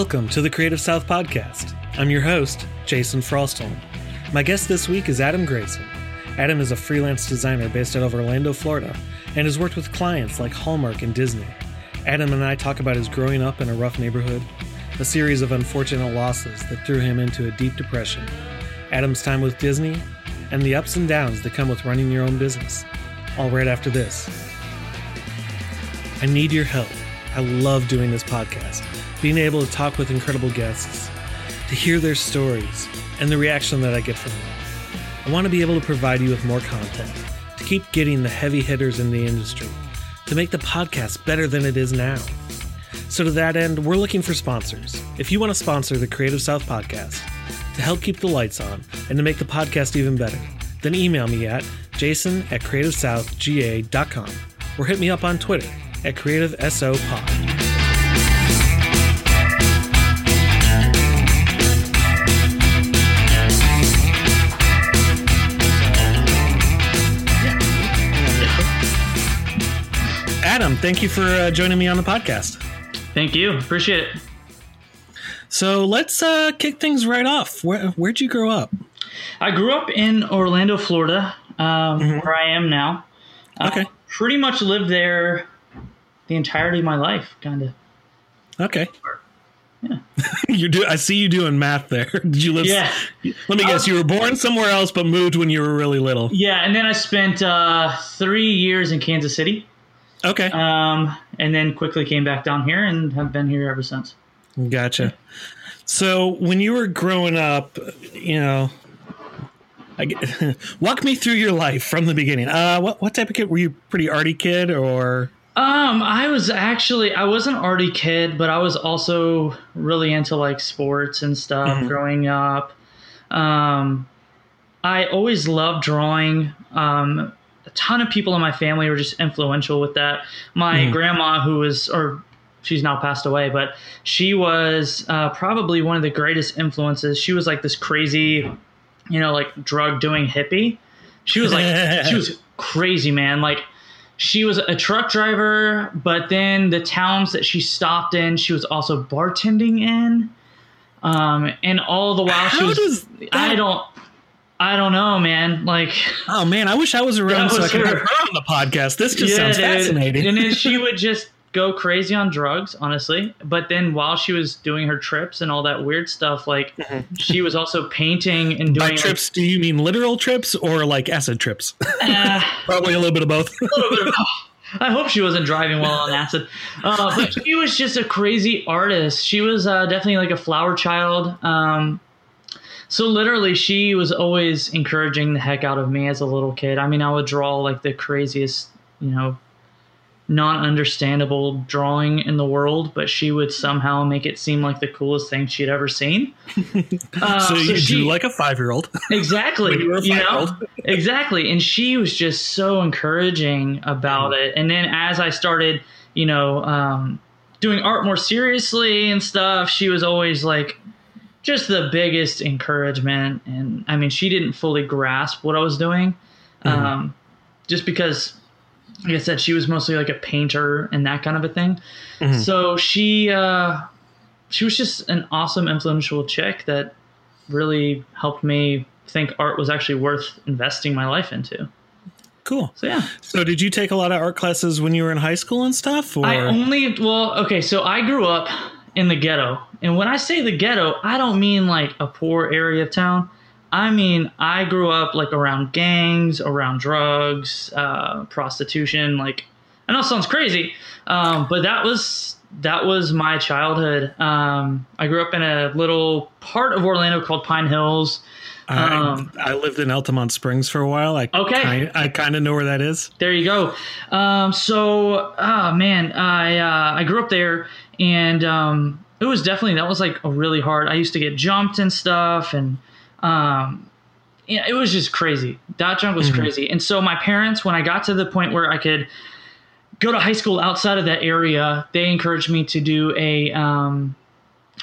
Welcome to the Creative South Podcast. I'm your host, Jason Frostholm. My guest this week is Adam Grayson. Adam is a freelance designer based out of Orlando, Florida, and has worked with clients like Hallmark and Disney. Adam and I talk about his growing up in a rough neighborhood, a series of unfortunate losses that threw him into a deep depression, Adam's time with Disney, and the ups and downs that come with running your own business. All right after this. I need your help. I love doing this podcast, being able to talk with incredible guests, to hear their stories, and the reaction that I get from them. I want to be able to provide you with more content, to keep getting the heavy hitters in the industry, to make the podcast better than it is now. So, to that end, we're looking for sponsors. If you want to sponsor the Creative South podcast to help keep the lights on and to make the podcast even better, then email me at jason at creativesouthga.com or hit me up on Twitter at CreativeSOPod. Thank you for uh, joining me on the podcast. Thank you. Appreciate it. So let's uh, kick things right off. Where, where'd you grow up? I grew up in Orlando, Florida, um, mm-hmm. where I am now. Uh, okay. pretty much lived there the entirety of my life, kind of. Okay. Yeah. you do. I see you doing math there. Did you live? Yeah. Let me guess. you were born somewhere else, but moved when you were really little. Yeah, and then I spent uh, three years in Kansas City. Okay. Um, and then quickly came back down here and have been here ever since. Gotcha. So when you were growing up, you know, I, walk me through your life from the beginning. Uh, what what type of kid were you? Pretty arty kid or? Um, I was actually I was an arty kid, but I was also really into like sports and stuff mm-hmm. growing up. Um, I always loved drawing. Um, a ton of people in my family were just influential with that. My mm. grandma, who was, or she's now passed away, but she was uh, probably one of the greatest influences. She was like this crazy, you know, like drug doing hippie. She was like, she was crazy, man. Like, she was a truck driver, but then the towns that she stopped in, she was also bartending in. Um, and all the while How she was, I don't, I don't know, man. Like, oh man, I wish I was around so I could have her on the podcast. This just yeah, sounds dude. fascinating. and then she would just go crazy on drugs, honestly. But then while she was doing her trips and all that weird stuff, like mm-hmm. she was also painting and doing. By trips, like, do you mean literal trips or like acid trips? Uh, Probably a little bit of both. a little bit of both. I hope she wasn't driving while on acid. Uh, but she was just a crazy artist. She was uh, definitely like a flower child. Um, so literally, she was always encouraging the heck out of me as a little kid. I mean, I would draw like the craziest, you know, non-understandable drawing in the world, but she would somehow make it seem like the coolest thing she'd ever seen. Uh, so you so drew like a five-year-old, exactly. you, you know, exactly. And she was just so encouraging about mm-hmm. it. And then as I started, you know, um, doing art more seriously and stuff, she was always like just the biggest encouragement. And I mean, she didn't fully grasp what I was doing, mm-hmm. um, just because, like I said, she was mostly like a painter and that kind of a thing. Mm-hmm. So she uh, she was just an awesome, influential chick that really helped me think art was actually worth investing my life into. Cool. So yeah. So did you take a lot of art classes when you were in high school and stuff? Or? I only well, okay. So I grew up in the ghetto. And when I say the ghetto, I don't mean like a poor area of town. I mean, I grew up like around gangs, around drugs, uh, prostitution. Like, I know it sounds crazy, um, but that was that was my childhood. Um, I grew up in a little part of Orlando called Pine Hills. Um, I, I, lived in Altamonte Springs for a while. I okay, kinda, I kind of know where that is. There you go. Um, so, oh man, I uh, I grew up there, and um, it was definitely that was like a really hard. I used to get jumped and stuff, and um, yeah, it was just crazy. That junk was mm-hmm. crazy. And so my parents, when I got to the point where I could go to high school outside of that area, they encouraged me to do a um,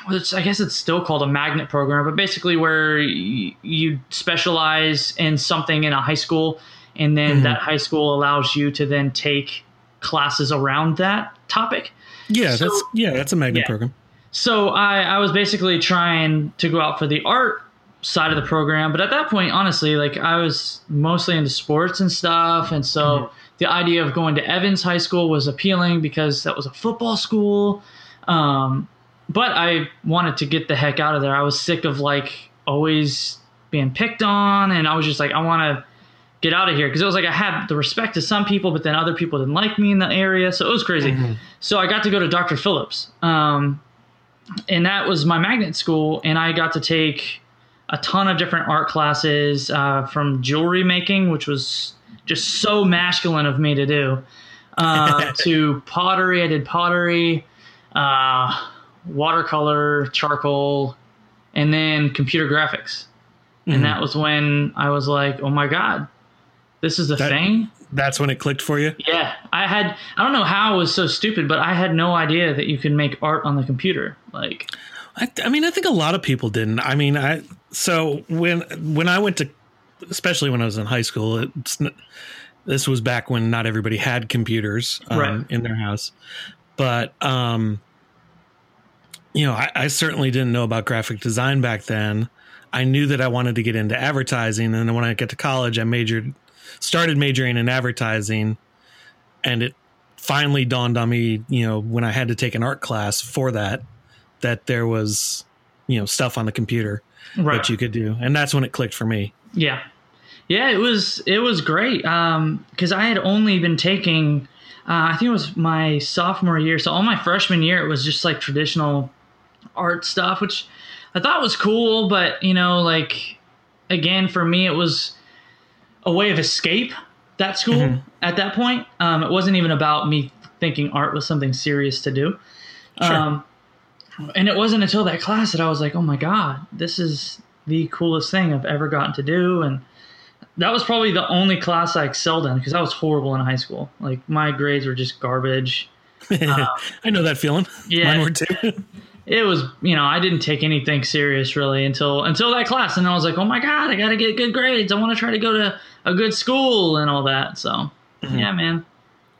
which I guess it's still called a magnet program, but basically where you specialize in something in a high school, and then mm-hmm. that high school allows you to then take classes around that topic. Yeah, so, that's yeah, that's a magnet yeah. program. so I, I was basically trying to go out for the art side of the program, but at that point, honestly, like I was mostly into sports and stuff, and so mm-hmm. the idea of going to Evans High School was appealing because that was a football school. Um, but I wanted to get the heck out of there. I was sick of like always being picked on, and I was just like, I want to get out of here because it was like I had the respect to some people, but then other people didn't like me in the area, so it was crazy. Mm-hmm. So I got to go to Dr. Phillips, um, and that was my magnet school, and I got to take a ton of different art classes uh, from jewelry making, which was just so masculine of me to do, uh, to pottery. I did pottery, uh, watercolor, charcoal, and then computer graphics. Mm-hmm. And that was when I was like, oh my God, this is a that, thing. That's when it clicked for you? Yeah. I had, I don't know how I was so stupid, but I had no idea that you can make art on the computer. Like, I, I mean, I think a lot of people didn't. I mean, I, so when, when I went to, especially when I was in high school, it's, this was back when not everybody had computers um, right. in their house. But, um, you know, I, I, certainly didn't know about graphic design back then. I knew that I wanted to get into advertising, and then when I get to college, I majored, started majoring in advertising, and it finally dawned on me, you know, when I had to take an art class for that, that there was, you know, stuff on the computer right. that you could do, and that's when it clicked for me. Yeah, yeah, it was it was great because um, I had only been taking. Uh, I think it was my sophomore year. So all my freshman year, it was just like traditional art stuff, which I thought was cool, but you know, like again, for me, it was a way of escape. That school mm-hmm. at that point, um, it wasn't even about me thinking art was something serious to do. Sure. Um, and it wasn't until that class that I was like, oh my god, this is the coolest thing I've ever gotten to do, and that was probably the only class I excelled in because I was horrible in high school. Like my grades were just garbage. Uh, I know that feeling. Yeah, mine were too. it was you know I didn't take anything serious really until until that class, and I was like, oh my god, I got to get good grades. I want to try to go to a good school and all that. So mm-hmm. yeah, man.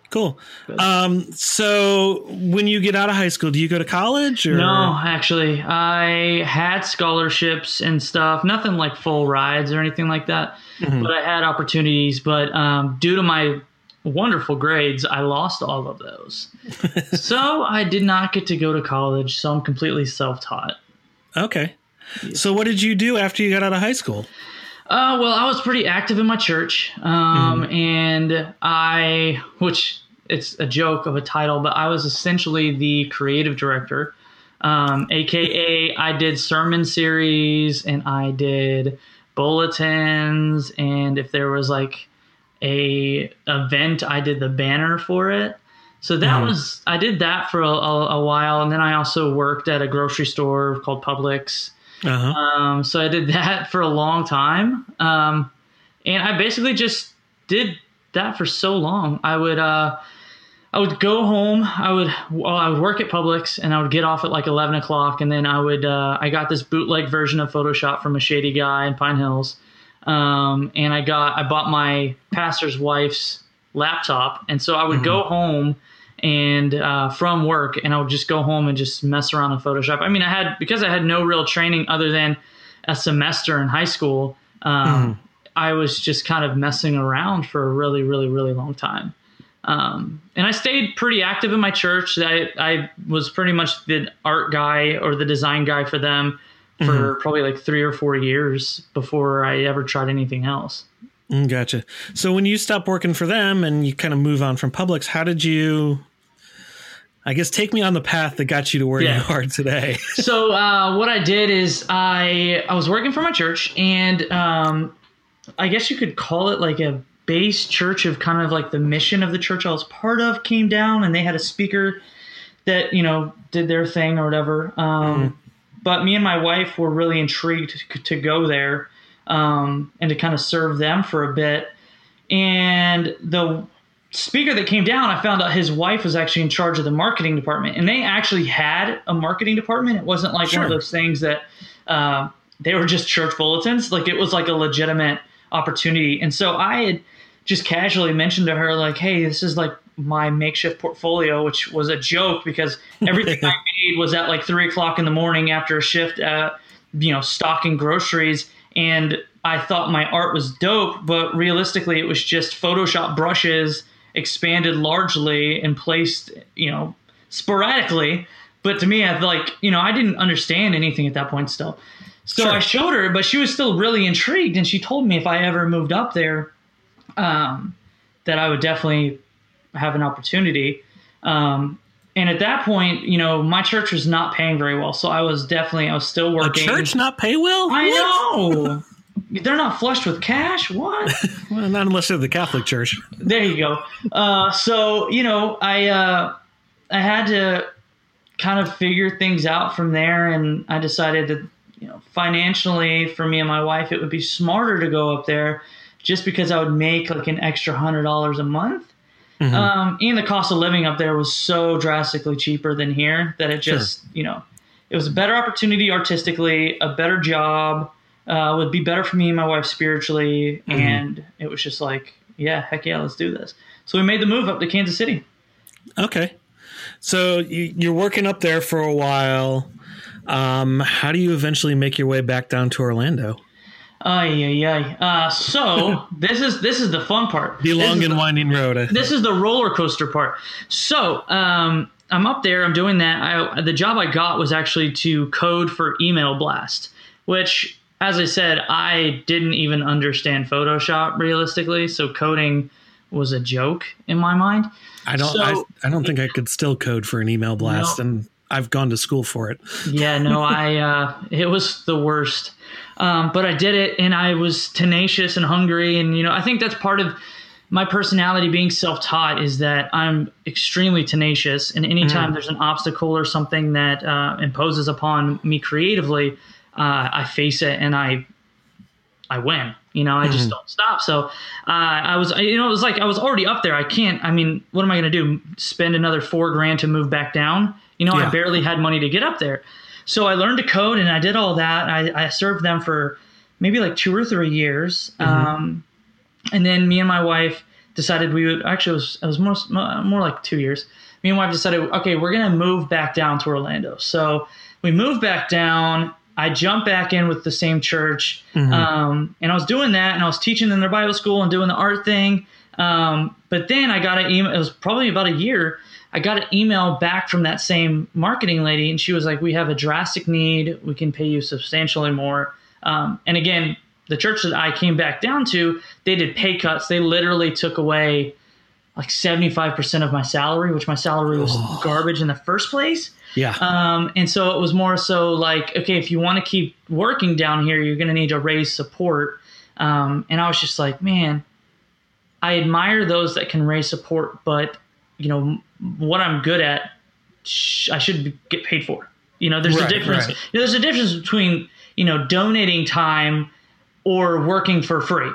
Cool. Um, so when you get out of high school, do you go to college? Or? No, actually, I had scholarships and stuff. Nothing like full rides or anything like that, mm-hmm. but I had opportunities. But um, due to my wonderful grades, I lost all of those. so I did not get to go to college. So I'm completely self taught. Okay. So what did you do after you got out of high school? Uh, well, I was pretty active in my church, um, mm-hmm. and I, which it's a joke of a title, but I was essentially the creative director, um, aka I did sermon series and I did bulletins, and if there was like a event, I did the banner for it. So that mm-hmm. was I did that for a, a, a, while, and then I also worked at a grocery store called Publix. Uh-huh. Um, so I did that for a long time, um, and I basically just did that for so long. I would uh, I would go home. I would well, I would work at Publix, and I would get off at like eleven o'clock, and then I would uh, I got this bootleg version of Photoshop from a shady guy in Pine Hills um, and I got I bought my pastor's wife's laptop, and so I would mm-hmm. go home and uh, from work, and I would just go home and just mess around in Photoshop. I mean, I had because I had no real training other than a semester in high school. Um, mm-hmm. I was just kind of messing around for a really, really, really long time. Um, and I stayed pretty active in my church. I, I was pretty much the art guy or the design guy for them for mm-hmm. probably like three or four years before I ever tried anything else. Mm, gotcha. So when you stopped working for them and you kind of move on from Publix, how did you? I guess take me on the path that got you to where yeah. you are today. so uh, what I did is I I was working for my church, and um, I guess you could call it like a base church of kind of like the mission of the church I was part of came down, and they had a speaker that you know did their thing or whatever. Um, mm but me and my wife were really intrigued to, go there um, and to kind of serve them for a bit. And the speaker that came down, I found out his wife was actually in charge of the marketing department, and they actually had a marketing department. It wasn't like sure. one of those things that uh, they were just church bulletins. Like it was like a legitimate opportunity. And so I had just casually mentioned to her, like, "Hey, this is like my makeshift portfolio, which was a joke because everything I made was at like three o'clock in the morning after a shift at, you know, stocking groceries. And I thought my art was dope, but realistically, it was just Photoshop brushes expanded largely and placed, you know, sporadically. But to me, I like, you know, I didn't understand anything at that point still. So sure. I showed her, but she was still really intrigued. And she told me if I ever moved up there, um, that I would definitely have an opportunity. Um, and at that point, you know, my church was not paying very well, so I was definitely I was still working. A church not pay well? I what? know. they're not flushed with cash. What? well, not unless they're the Catholic Church. There you go. Uh, so you know, I uh, I had to kind of figure things out from there, and I decided that you know financially for me and my wife, it would be smarter to go up there just because I would make like an extra hundred dollars a month. Mm-hmm. Um, and the cost of living up there was so drastically cheaper than here that it just, sure. you know, it was a better opportunity artistically, a better job, uh, would be better for me and my wife spiritually. Mm-hmm. And it was just like, yeah, heck yeah, let's do this. So we made the move up to Kansas City. Okay. So you, are working up there for a while. Um, how do you eventually make your way back down to Orlando? Ay, ay, ay. Uh, so this is this is the fun part. The long and the, winding road. This is the roller coaster part. So um, I'm up there. I'm doing that. I, the job I got was actually to code for Email Blast, which, as I said, I didn't even understand Photoshop realistically. So coding was a joke in my mind. I don't. So, I, I, don't think I could still code for an email blast, no, and I've gone to school for it. yeah, no, I. Uh, it was the worst. Um, but I did it and I was tenacious and hungry. And, you know, I think that's part of my personality being self taught is that I'm extremely tenacious. And anytime mm. there's an obstacle or something that uh, imposes upon me creatively, uh, I face it and I, I win. You know, I just mm-hmm. don't stop. So uh, I was, you know, it was like I was already up there. I can't. I mean, what am I going to do? Spend another four grand to move back down? You know, yeah. I barely had money to get up there. So I learned to code and I did all that. I, I served them for maybe like two or three years. Mm-hmm. Um, and then me and my wife decided we would actually it was, it was more, more like two years. Me and my wife decided, okay, we're going to move back down to Orlando. So we moved back down. I jumped back in with the same church. Mm-hmm. Um, and I was doing that and I was teaching in their Bible school and doing the art thing. Um, but then I got an email, it was probably about a year I got an email back from that same marketing lady, and she was like, "We have a drastic need. We can pay you substantially more." Um, and again, the church that I came back down to, they did pay cuts. They literally took away like seventy five percent of my salary, which my salary was oh. garbage in the first place. Yeah. Um, and so it was more so like, okay, if you want to keep working down here, you're going to need to raise support. Um, and I was just like, man, I admire those that can raise support, but you know what I'm good at, I should get paid for. You know, there's right, a difference. Right. You know, there's a difference between you know donating time or working for free.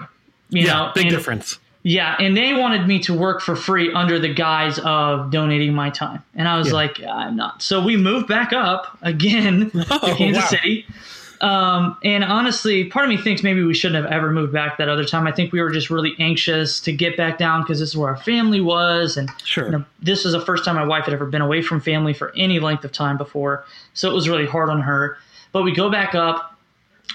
You yeah, know, big and, difference. Yeah, and they wanted me to work for free under the guise of donating my time, and I was yeah. like, I'm not. So we moved back up again oh, to Kansas wow. City. Um, and honestly, part of me thinks maybe we shouldn't have ever moved back that other time. I think we were just really anxious to get back down because this is where our family was, and sure. you know, this was the first time my wife had ever been away from family for any length of time before, so it was really hard on her. But we go back up.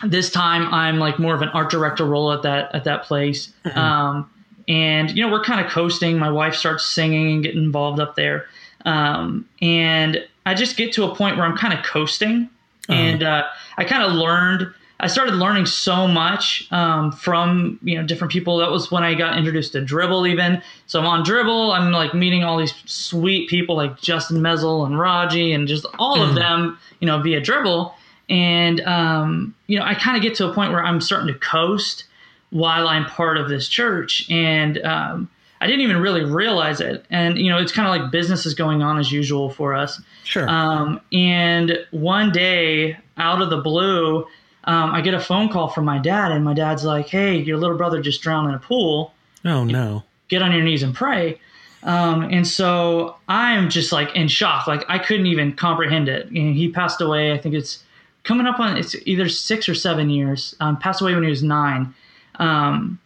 This time, I'm like more of an art director role at that at that place. Mm-hmm. Um, and you know we're kind of coasting. My wife starts singing and getting involved up there, um, and I just get to a point where I'm kind of coasting uh-huh. and uh, I kind of learned. I started learning so much um, from you know different people. That was when I got introduced to Dribbble. Even so, I'm on Dribbble. I'm like meeting all these sweet people like Justin Mezzell and Raji and just all of mm. them. You know, via Dribbble, And um, you know, I kind of get to a point where I'm starting to coast while I'm part of this church, and um, I didn't even really realize it. And you know, it's kind of like business is going on as usual for us. Sure. Um, and one day, out of the blue, um, I get a phone call from my dad, and my dad's like, "Hey, your little brother just drowned in a pool. Oh no! Get on your knees and pray." Um, and so I'm just like in shock. Like I couldn't even comprehend it. You know, he passed away. I think it's coming up on it's either six or seven years. Um, passed away when he was nine. Um,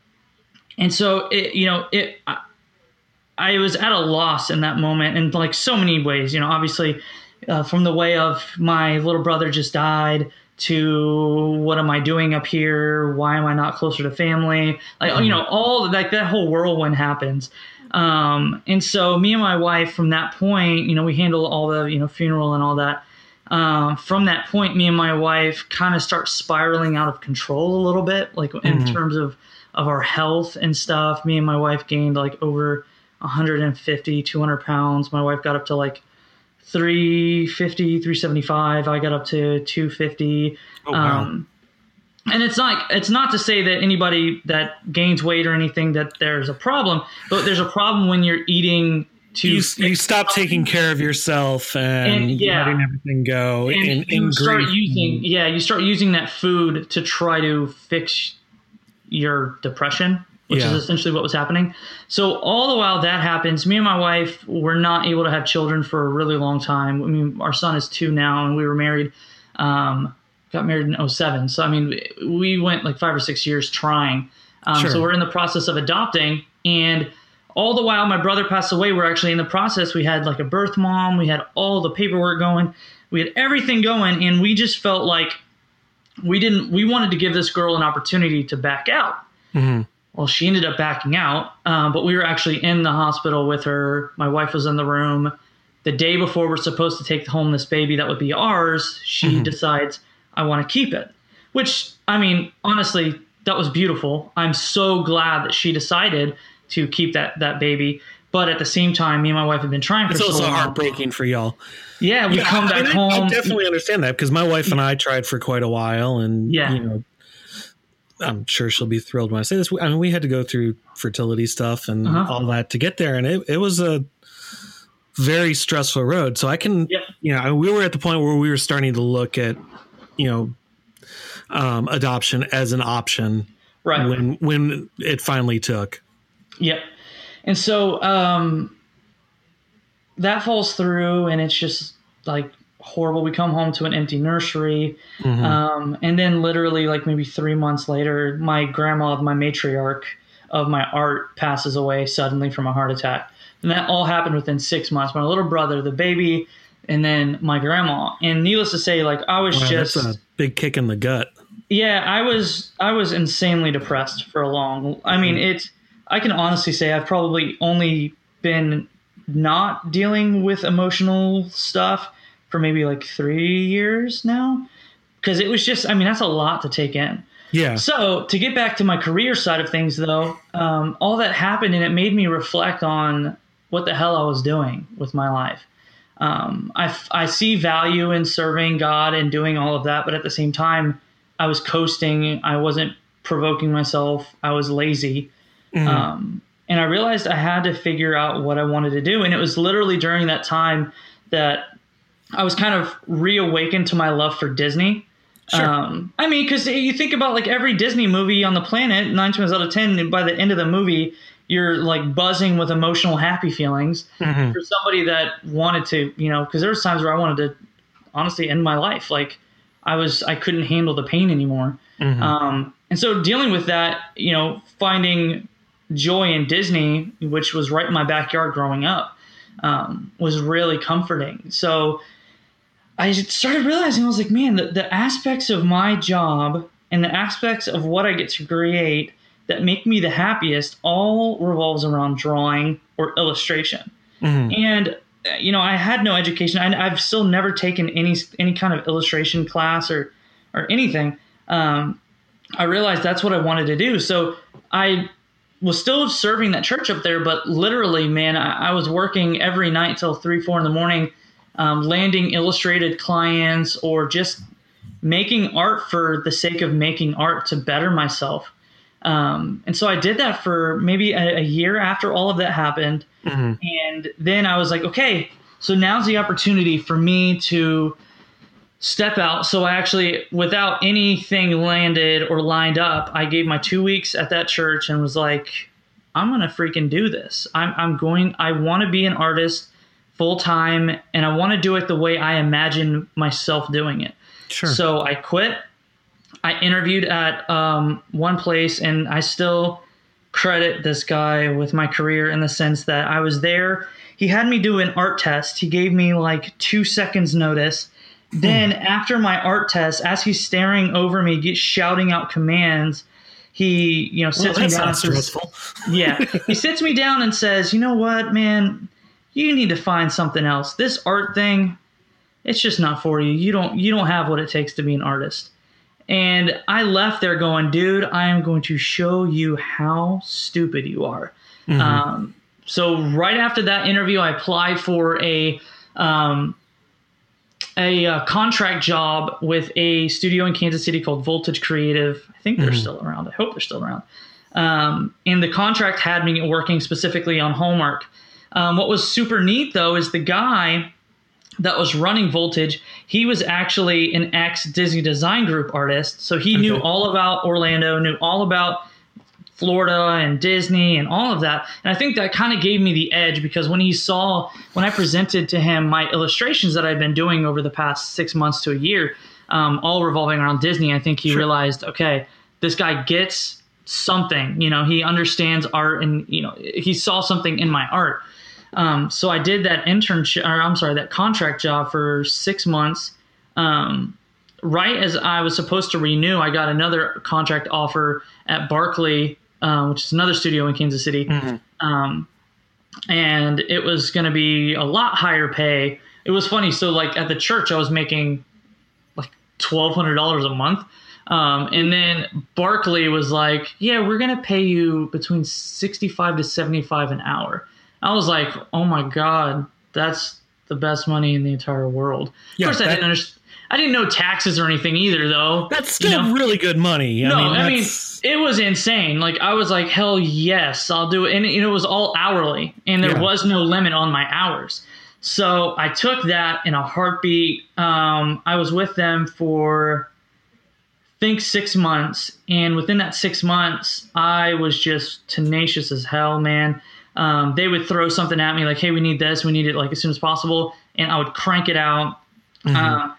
and so it, you know, it. I was at a loss in that moment in like so many ways. You know, obviously, uh, from the way of my little brother just died to what am I doing up here? Why am I not closer to family? Like mm-hmm. you know, all like that whole whirlwind happens. Um, and so me and my wife, from that point, you know, we handle all the you know funeral and all that. Um, from that point, me and my wife kind of start spiraling out of control a little bit, like in mm-hmm. terms of of our health and stuff. Me and my wife gained like over 150, 200 pounds. My wife got up to like 350, 375. I got up to 250. Oh, wow. Um, and it's not it's not to say that anybody that gains weight or anything that there's a problem, but there's a problem when you're eating to you, you stop taking care of yourself and, and yeah, letting everything go and you in start using yeah you start using that food to try to fix your depression which yeah. is essentially what was happening. So all the while that happens me and my wife were not able to have children for a really long time. I mean our son is two now and we were married um, got married in 07 so i mean we went like five or six years trying. Um, sure. so we're in the process of adopting and all the while my brother passed away we're actually in the process. We had like a birth mom. We had all the paperwork going. We had everything going and we just felt like we didn't we wanted to give this girl an opportunity to back out mm-hmm. well she ended up backing out um, but we were actually in the hospital with her my wife was in the room the day before we're supposed to take home this baby that would be ours she mm-hmm. decides i want to keep it which i mean honestly that was beautiful i'm so glad that she decided to keep that that baby. But at the same time, me and my wife have been trying for it's so also long. heartbreaking for y'all. Yeah, we yeah, come back I mean, home. I, definitely understand that because my wife and I tried for quite a while, and yeah. you know, I'm sure she'll be thrilled when I say this. I mean, we had to go through fertility stuff and uh-huh. all that to get there, and it, it was a very stressful road. So I can, yeah. you know, we were at the point where we were starting to look at, you know, um, adoption as an option, right? When when it finally took. Yep. And so um, that falls through, and it's just like horrible. We come home to an empty nursery. Mm-hmm. Um, and then, literally, like maybe three months later, my grandma, my matriarch of my art, passes away suddenly from a heart attack. And that all happened within six months. My little brother, the baby, and then my grandma. And needless to say, like I was wow, just a big kick in the gut. Yeah, I was I was insanely depressed for a long. I mean, mm. it's I can honestly say I've probably only been not dealing with emotional stuff for maybe like three years now. Because it was just, I mean, that's a lot to take in. Yeah. So to get back to my career side of things, though, um, all that happened and it made me reflect on what the hell I was doing with my life. Um, I, I see value in serving God and doing all of that, but at the same time, I was coasting. I wasn't provoking myself. I was lazy. Mm-hmm. Um, and I realized I had to figure out what I wanted to do. And it was literally during that time that I was kind of reawakened to my love for Disney. Sure. Um, I mean, because you think about like every Disney movie on the planet, nine times out of ten, by the end of the movie, you're like buzzing with emotional, happy feelings. Mm-hmm. For somebody that wanted to, you know, because there was times where I wanted to honestly end my life. Like I was, I couldn't handle the pain anymore. Mm-hmm. Um, and so dealing with that, you know, finding joy in Disney, which was right in my backyard growing up, um, was really comforting. So I started realizing I was like, man, the, the aspects of my job and the aspects of what I get to create that make me the happiest all revolves around drawing or illustration. Mm-hmm. And you know, I had no education. I, have still never taken any any kind of illustration class or or anything. Um, I realized that's what I wanted to do. So I was still serving that church up there, but literally, man, I, I was working every night till three, four in the morning, um, landing illustrated clients or just making art for the sake of making art to better myself. Um, and so I did that for maybe a, a year after all of that happened. Mm-hmm. And then I was like, okay, so now's the opportunity for me to step out. So I actually, without anything landed or lined up, I gave my two weeks at that church and was like, I'm gonna freaking do this. I'm I'm going. I want to be an artist full time, and I want to do it the way I imagine myself doing it. Sure. So I quit. I interviewed at um, one place, and I still credit this guy with my career in the sense that I was there. He had me do an art test. He gave me like two seconds notice. Then after my art test, as he's staring over me, get shouting out commands, he you know Well, sits me down. and says- yeah. He sits me down and says, You know what, man? You need to find something else. This art thing, it's just not for you. You don't you don't have what it takes to be an artist. And I left there going, dude, I am going to show you how stupid you are. Um, so right after that interview, I applied for a um, a uh, contract job with a studio in Kansas City called Voltage Creative. I think they're still around. I hope they're still around. Um, and the contract had me working specifically on Hallmark. Um, what was super neat though is the guy that was running Voltage, he was actually an ex Disney Design Group artist. So he knew all about Orlando, knew all about Florida and Disney and all of that. And I think that kind of gave me the edge because when he saw, when I presented to him my illustrations that I've been doing over the past six months to a year, um, all revolving around Disney, I think he realized, okay, this guy gets something. You know, he understands art and, you know, he saw something in my art. Um, so I did that internship, or I'm sorry, that contract job for six months. Um, right as I was supposed to renew, I got another contract offer at Barkley, uh, which is another studio in Kansas City. Um, and it was going to be a lot higher pay. It was funny. So, like at the church, I was making like $1,200 a month. Um, and then Barkley was like, yeah, we're going to pay you between 65 to 75 an hour. I was like, oh my God, that's the best money in the entire world. Yeah, of course, I didn't understand. I didn't know taxes or anything either, though. That's You still know? really good money. No, I mean, I mean, it was insane. Like I was like, hell yes, I'll do it. And it was all hourly, and there Yeah. was no limit on my hours. So I took that in a heartbeat. Um, I was with them for, I think six months, and within that six months, I was just tenacious as hell, man. Um, they would throw something at me like, "Hey, we need this. We need it like as soon as possible," and I would crank it out. Uh,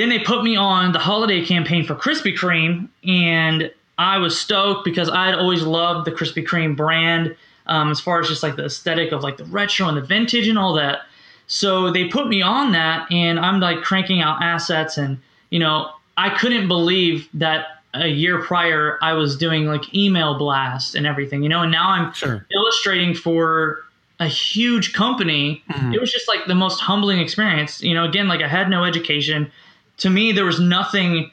then they put me on the holiday campaign for Krispy Kreme, and I was stoked because I had always loved the Krispy Kreme brand um, as far as just like the aesthetic of like the retro and the vintage and all that. So they put me on that, and I'm like cranking out assets, and you know I couldn't believe that a year prior I was doing like email blasts and everything, you know, and now I'm Sure. illustrating for a huge company. It was just like the most humbling experience. You know, again, like I had no education. To me, there was nothing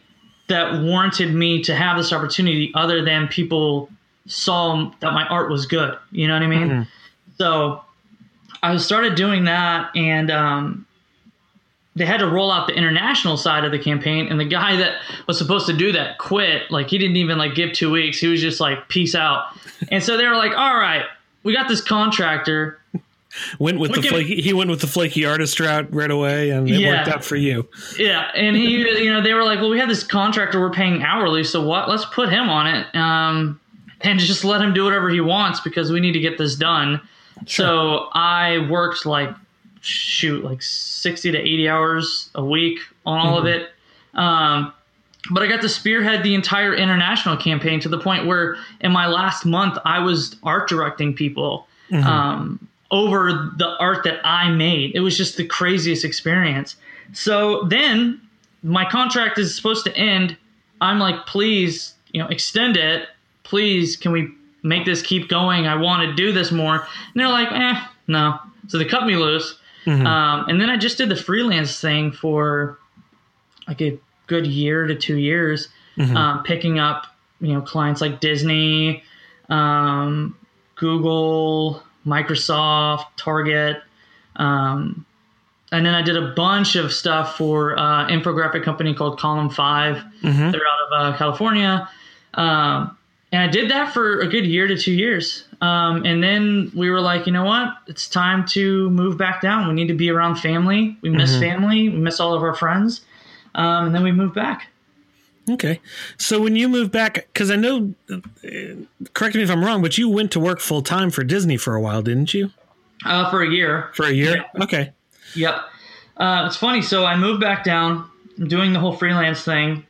that warranted me to have this opportunity other than people saw that my art was good. You know what I mean? So I started doing that, and um, they had to roll out the international side of the campaign. And the guy that was supposed to do that quit. Like he didn't even like give two weeks. He was just like, "Peace out." and so they were like, "All right, we got this contractor." Went with we the can- flaky, he went with the flaky artist route right away, and it Yeah. worked out for you. Yeah, and he, you know, they were like, "Well, we have this contractor we're paying hourly, so what? Let's put him on it, um, and just let him do whatever he wants because we need to get this done." So I worked like, shoot, like sixty to eighty hours a week on all of it. Um, but I got to spearhead the entire international campaign to the point where in my last month I was art directing people um, over the art that I made. It was just the craziest experience. So then my contract is supposed to end. I'm like, please, you know, extend it. Please, can we make this keep going? I want to do this more. And they're like, eh, no. So they cut me loose. Um, and then I just did the freelance thing for like a good year to two years, um, picking up you know clients like Disney, um, Google, Microsoft, Target, um, and then I did a bunch of stuff for uh, infographic company called Column 5 They're out of uh, California. Um, and I did that for a good year to two years. Um, and then we were like, you know what? It's time to move back down. We need to be around family. We miss family. We miss all of our friends. Um, and then we moved back. Okay, so when you moved back, because I know, uh, correct me if I'm wrong, but you went to work full time for Disney for a while, didn't you? Uh, for a year. For a year. Okay. Yep. Uh, it's funny. So I moved back down, I'm doing the whole freelance thing,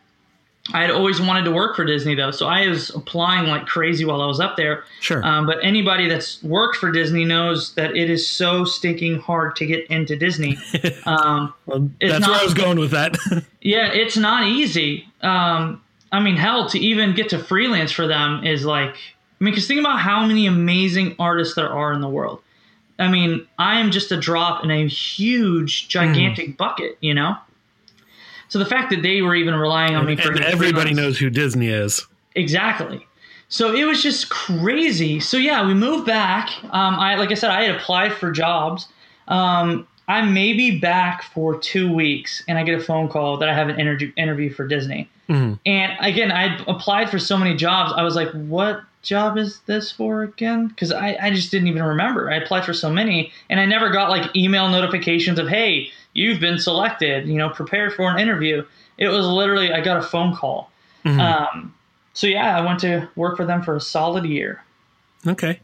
I had always wanted to work for Disney though, so I was applying like crazy while I was up there. Sure. Um, but anybody that's worked for Disney knows that it is so stinking hard to get into Disney. Um, well, it's that's where I was going with that. yeah, it's not easy. Um, I mean, hell, to even get to freelance for them is like, I mean, because think about how many amazing artists there are in the world. I mean, I am just a drop in a huge, gigantic bucket, you know? So the fact that they were even relying on me for and everybody knows who Disney is. Exactly. So it was just crazy. So yeah, we moved back. Um, I like I said, I had applied for jobs. Um, I may be back for two weeks, and I get a phone call that I have an interview interview for Disney. Mhm. And again, I applied for so many jobs. I was like, "What job is this for again?" Because I, I just didn't even remember. I applied for so many, and I never got like email notifications of, "Hey, you've been selected. You know, prepare for an interview." It was literally I got a phone call. Mhm. Um, so yeah, I went to work for them for a solid year. Okay.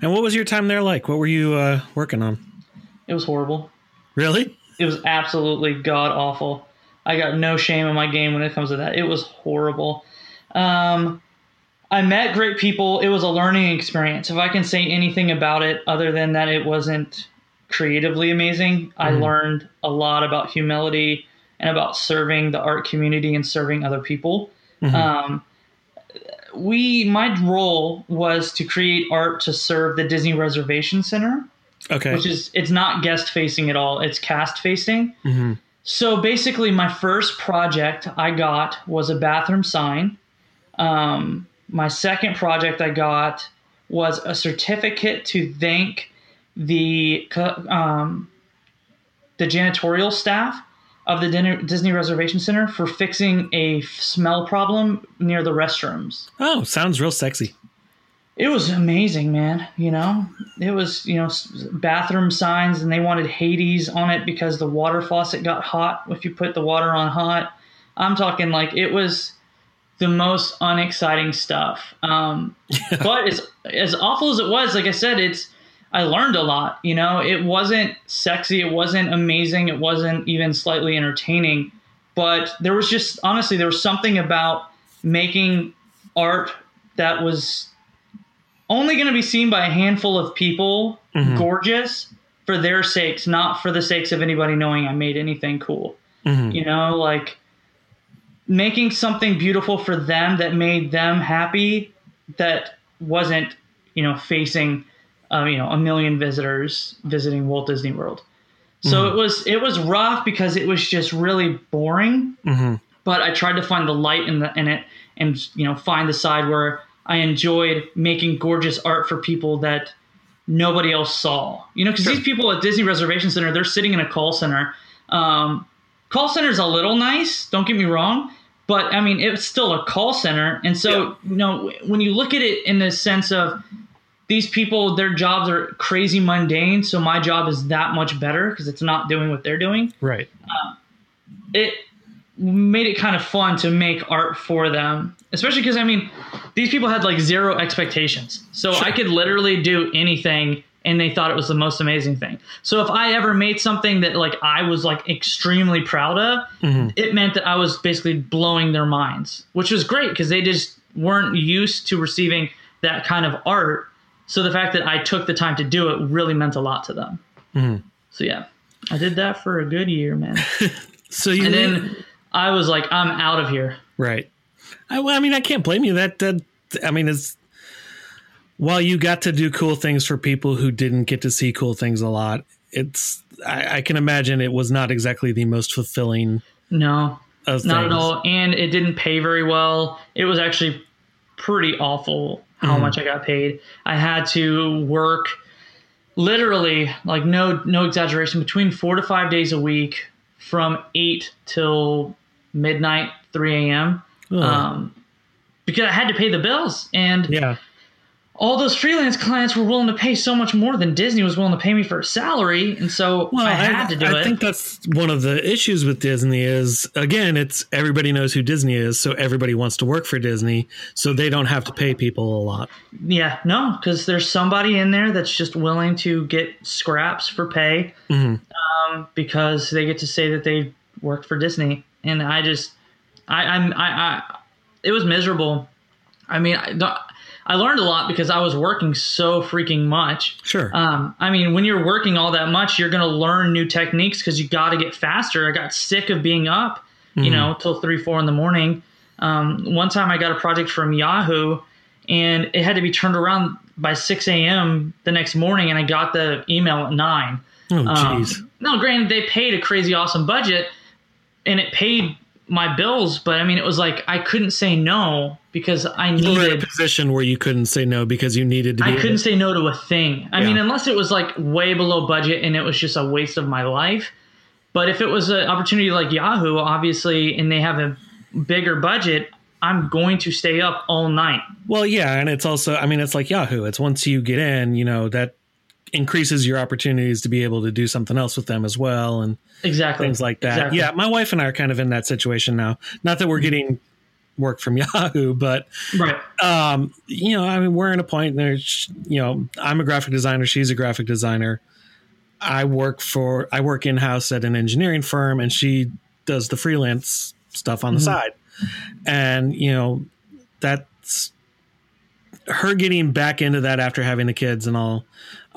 And what was your time there like? What were you uh, working on? It was horrible. Really? It was absolutely god awful. I got no shame in my game when it comes to that. It was horrible. Um, I met great people. It was a learning experience. If I can say anything about it other than that it wasn't creatively amazing, I Mhm. learned a lot about humility and about serving the art community and serving other people. Mhm. Um, we my role was to create art to serve the Disney Reservation Center, okay. which is it's not guest facing at all; it's cast facing. hmm So basically, my first project I got was a bathroom sign. Um, my second project I got was a certificate to thank the um, the janitorial staff of the Disney Reservation Center for fixing a smell problem near the restrooms. Oh, sounds real sexy. It was amazing, man. You know, it was you know bathroom signs, and they wanted Hades on it because the water faucet got hot if you put the water on hot. I'm talking like it was the most unexciting stuff. Um, but as as awful as it was, like I said, it's I learned a lot. You know, it wasn't sexy, it wasn't amazing, it wasn't even slightly entertaining, but there was just honestly there was something about making art that was only going to be seen by a handful of people, Mhm. gorgeous for their sakes, not for the sakes of anybody knowing I made anything cool. Mhm. You know, like making something beautiful for them that made them happy that wasn't, you know, facing, uh, you know, a million visitors visiting Walt Disney World. So Mhm. it was it was rough because it was just really boring Mhm. but I tried to find the light in the in it and you know find the side where I enjoyed making gorgeous art for people that nobody else saw. You know, because Sure. these people at Disney Reservation Center, they're sitting in a call center. Um, call center's a little nice. Don't get me wrong, but I mean it's still a call center, and so you know when you look at it in the sense of these people, their jobs are crazy mundane. So my job is that much better because it's not doing what they're doing Right. it made it kind of fun to make art for them especially because i mean these people had like zero expectations so Sure. i could literally do anything and they thought it was the most amazing thing so if i ever made something that like i was like extremely proud of Mhm. it meant that i was basically blowing their minds which was great because they just weren't used to receiving that kind of art so the fact that i took the time to do it really meant a lot to them Mhm. so yeah i did that for a good year man So you and then I was like, I'm out of here. Right. I, well, I mean, I can't blame you. That, that I mean, it's while you got to do cool things for people who didn't get to see cool things a lot. It's I, I can imagine it was not exactly the most fulfilling No, not things. at all. And it didn't pay very well. It was actually pretty awful how Mhm. much I got paid. I had to work literally, like no no exaggeration, between four to five days a week from eight till midnight, three a.m. Um, because I had to pay the bills and yeah. All those freelance clients were willing to pay so much more than Disney was willing to pay me for a salary, and so Well, I I, had to do I it. I think that's one of the issues with Disney is again, it's everybody knows who Disney is, so everybody wants to work for Disney, so they don't have to pay people a lot. Yeah, no, because there's somebody in there that's just willing to get scraps for pay Mhm. um, because they get to say that they worked for Disney, and I just, I, I'm, I, I, it was miserable. I mean, I, I learned a lot because I was working so freaking much. Sure. Um, I mean, when you're working all that much, you're going to learn new techniques because you got to get faster. I got sick of being up, you Mhm. know, till three, four in the morning. Um, one time I got a project from Yahoo and it had to be turned around by 6 a.m. the next morning, and I got the email at 9. oh, Um, jeez. no, granted, they paid a crazy awesome budget, and it paid my bills. But I mean, it was like I couldn't say no because I in a needed. position where you couldn't say no because you needed to be. I couldn't say no to a thing. I Yeah. mean, unless it was like way below budget and it was just a waste of my life. But if it was an opportunity like Yahoo, obviously, and they have a bigger budget, I'm going to stay up all night. Well, yeah, and it's also, I mean, it's like Yahoo. It's once you get in, you know, that increases your opportunities to be able to do something else with them as well, and Exactly. things like that. Exactly. Yeah, my wife and I are kind of in that situation now. Not that we're getting work from Yahoo, but Right. um, you know, I mean, we're in a point there. You know, I'm a graphic designer. She's a graphic designer. I work for I work in house at an engineering firm, and she does the freelance stuff on the Mhm. side. And you know, that's her getting back into that after having the kids and all.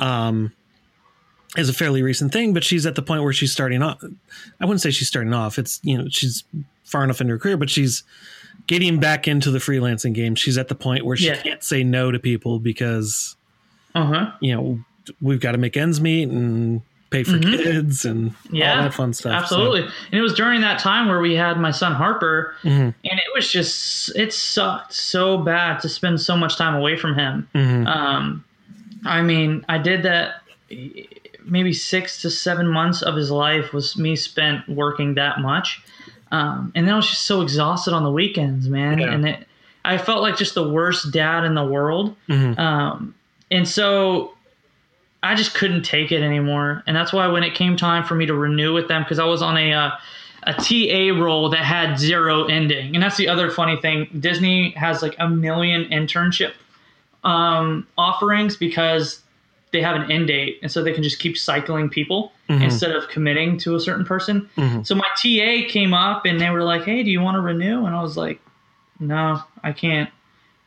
Um, is a fairly recent thing, but she's at the point where she's starting off. I wouldn't say she's starting off. It's you know she's far enough into her career, but she's getting back into the freelancing game. She's at the point where she Yeah. can't say no to people because Uh huh. you know we've got to make ends meet and pay for Mhm. kids and Yeah, all that fun stuff. Absolutely. And it was during that time where we had my son Harper, So, mhm, and it was just it sucked so bad to spend so much time away from him. mhm. Um, I mean, I did that maybe six to seven months of his life was me spent working that much. Um, and then I was just so exhausted on the weekends, man. Yeah. And it, I felt like just the worst dad in the world. Mhm. Um, and so I just couldn't take it anymore. And that's why when it came time for me to renew with them, because I was on a, uh, a TA role that had zero ending. And that's the other funny thing. Disney has like a million internship um, offerings because they have an end date. And so they can just keep cycling people Mhm. instead of committing to a certain person. Mhm. So my TA came up and they were like, hey, do you want to renew? And I was like, no, I can't.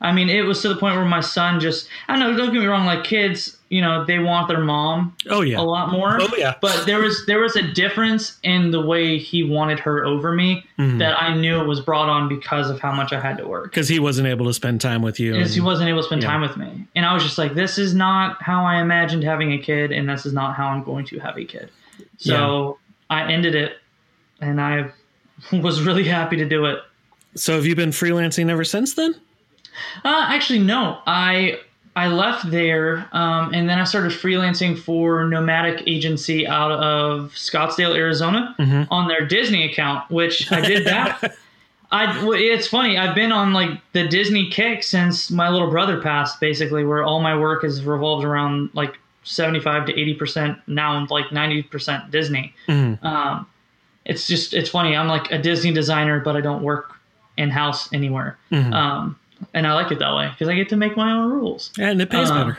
I mean, it was to the point where my son just, I don't know, don't get me wrong, like kids, you know, they want their mom Oh yeah. a lot more. Oh yeah. But there was there was a difference in the way he wanted her over me Mhm. that I knew it was brought on because of how much I had to work. Because he wasn't able to spend time with you. Is he wasn't able to spend yeah. time with me. And I was just like, this is not how I imagined having a kid, and this is not how I'm going to have a kid. So I ended it, and I was really happy to do it. so have you been freelancing ever since then? Uh, actually, no. I I left there, um, and then I started freelancing for Nomadic Agency out of Scottsdale, Arizona, Mhm. on their Disney account, which I did that. I it's funny. I've been on like the Disney kick since my little brother passed, basically, where all my work is revolved around like seventy-five to eighty percent now, like ninety percent Disney. Mhm. Um, it's just it's funny. I'm like a Disney designer, but I don't work in house anywhere. Mhm. Um, and I like it that way because I get to make my own rules. and it pays uh, better.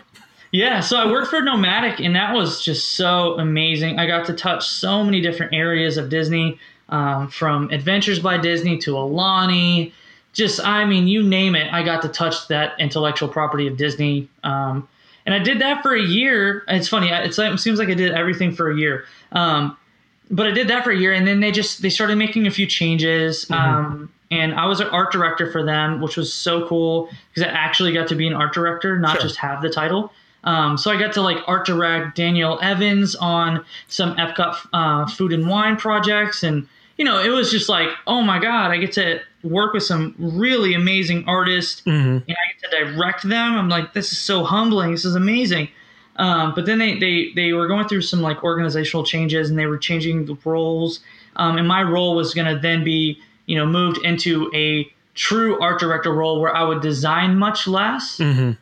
Yeah, so I worked for Nomadic, and that was just so amazing. I got to touch so many different areas of Disney, um, from Adventures by Disney to Aulani. Just, I mean, you name it, I got to touch that intellectual property of Disney. Um, and I did that for a year. It's funny, it's it seems like I did everything for a year. Um, but I did that for a year, and then they just they started making a few changes. Um, and I was an art director for them, which was so cool because I actually got to be an art director, not Sure. just have the title. Um, so I got to like art direct Daniel Evans on some Epcot uh, food and wine projects, and you know it was just like, oh my god, I get to work with some really amazing artists Mhm. and I get to direct them. I'm like, this is so humbling. This is amazing. Um, but then they, they they were going through some like organizational changes and they were changing the roles. Um, and my role was going to then be you know moved into a true art director role where I would design much less, Mhm.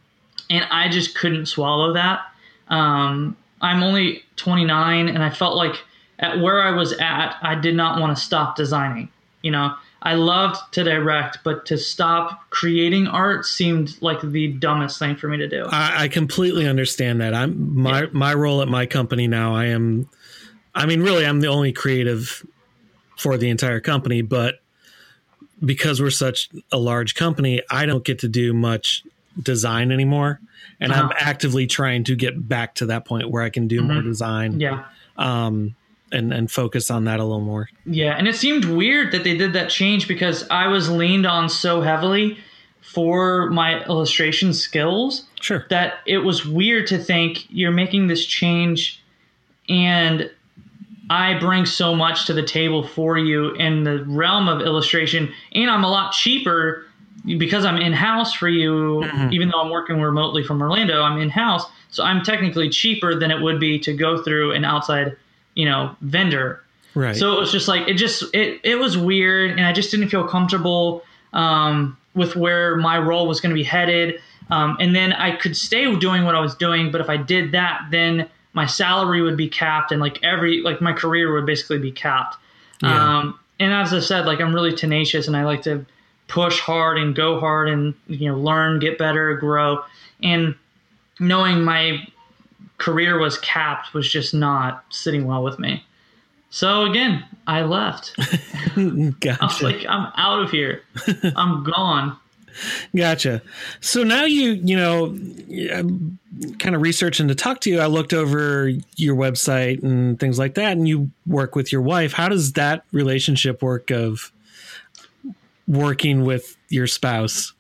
and I just couldn't swallow that. Um, I'm only 29, and I felt like at where I was at, I did not want to stop designing. You know, I loved to direct, but to stop creating art seemed like the dumbest thing for me to do. I, I completely understand that. I'm my Yeah. my role at my company now. I am, I mean, really, I'm the only creative for the entire company. But because we're such a large company, I don't get to do much design anymore. And uh-huh. I'm actively trying to get back to that point where I can do mm-hmm. more design. Yeah. Um, and, and focus on that a little more. Yeah. And it seemed weird that they did that change because I was leaned on so heavily for my illustration skills. Sure. That it was weird to think you're making this change and I bring so much to the table for you in the realm of illustration, and I'm a lot cheaper because I'm in house for you. Mm-hmm. Even though I'm working remotely from Orlando, I'm in house, so I'm technically cheaper than it would be to go through an outside, you know, vendor. Right. So it was just like it just it it was weird, and I just didn't feel comfortable um, with where my role was going to be headed. Um, and then I could stay doing what I was doing, but if I did that, then my salary would be capped and like every like my career would basically be capped. Yeah. Um, and as I said, like I'm really tenacious and I like to push hard and go hard and you know learn, get better, grow. And knowing my career was capped was just not sitting well with me. So again, I left. gotcha. I was like, I'm out of here. I'm gone. Gotcha. So now you, you know, kind of researching to talk to you. I looked over your website and things like that, and you work with your wife. How does that relationship work of working with your spouse?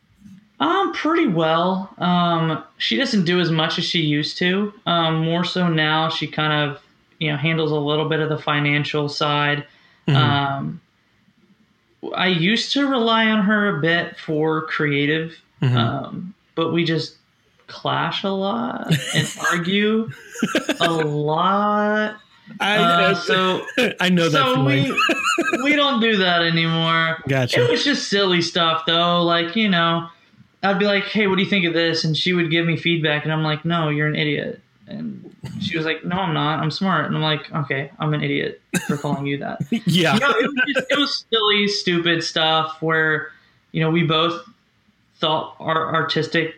Um, pretty well. Um, she doesn't do as much as she used to. Um, more so now, she kind of, you know, handles a little bit of the financial side. Mm-hmm. Um, I used to rely on her a bit for creative, mm-hmm. um, but we just clash a lot and argue a lot. I uh, so I know that. So we we don't do that anymore. Gotcha. It was just silly stuff though, like you know. I'd be like, "Hey, what do you think of this?" And she would give me feedback, and I'm like, "No, you're an idiot." And she was like, "No, I'm not. I'm smart." And I'm like, "Okay, I'm an idiot for calling you that." yeah, you know, it, was just, it was silly, stupid stuff where you know we both thought our artistic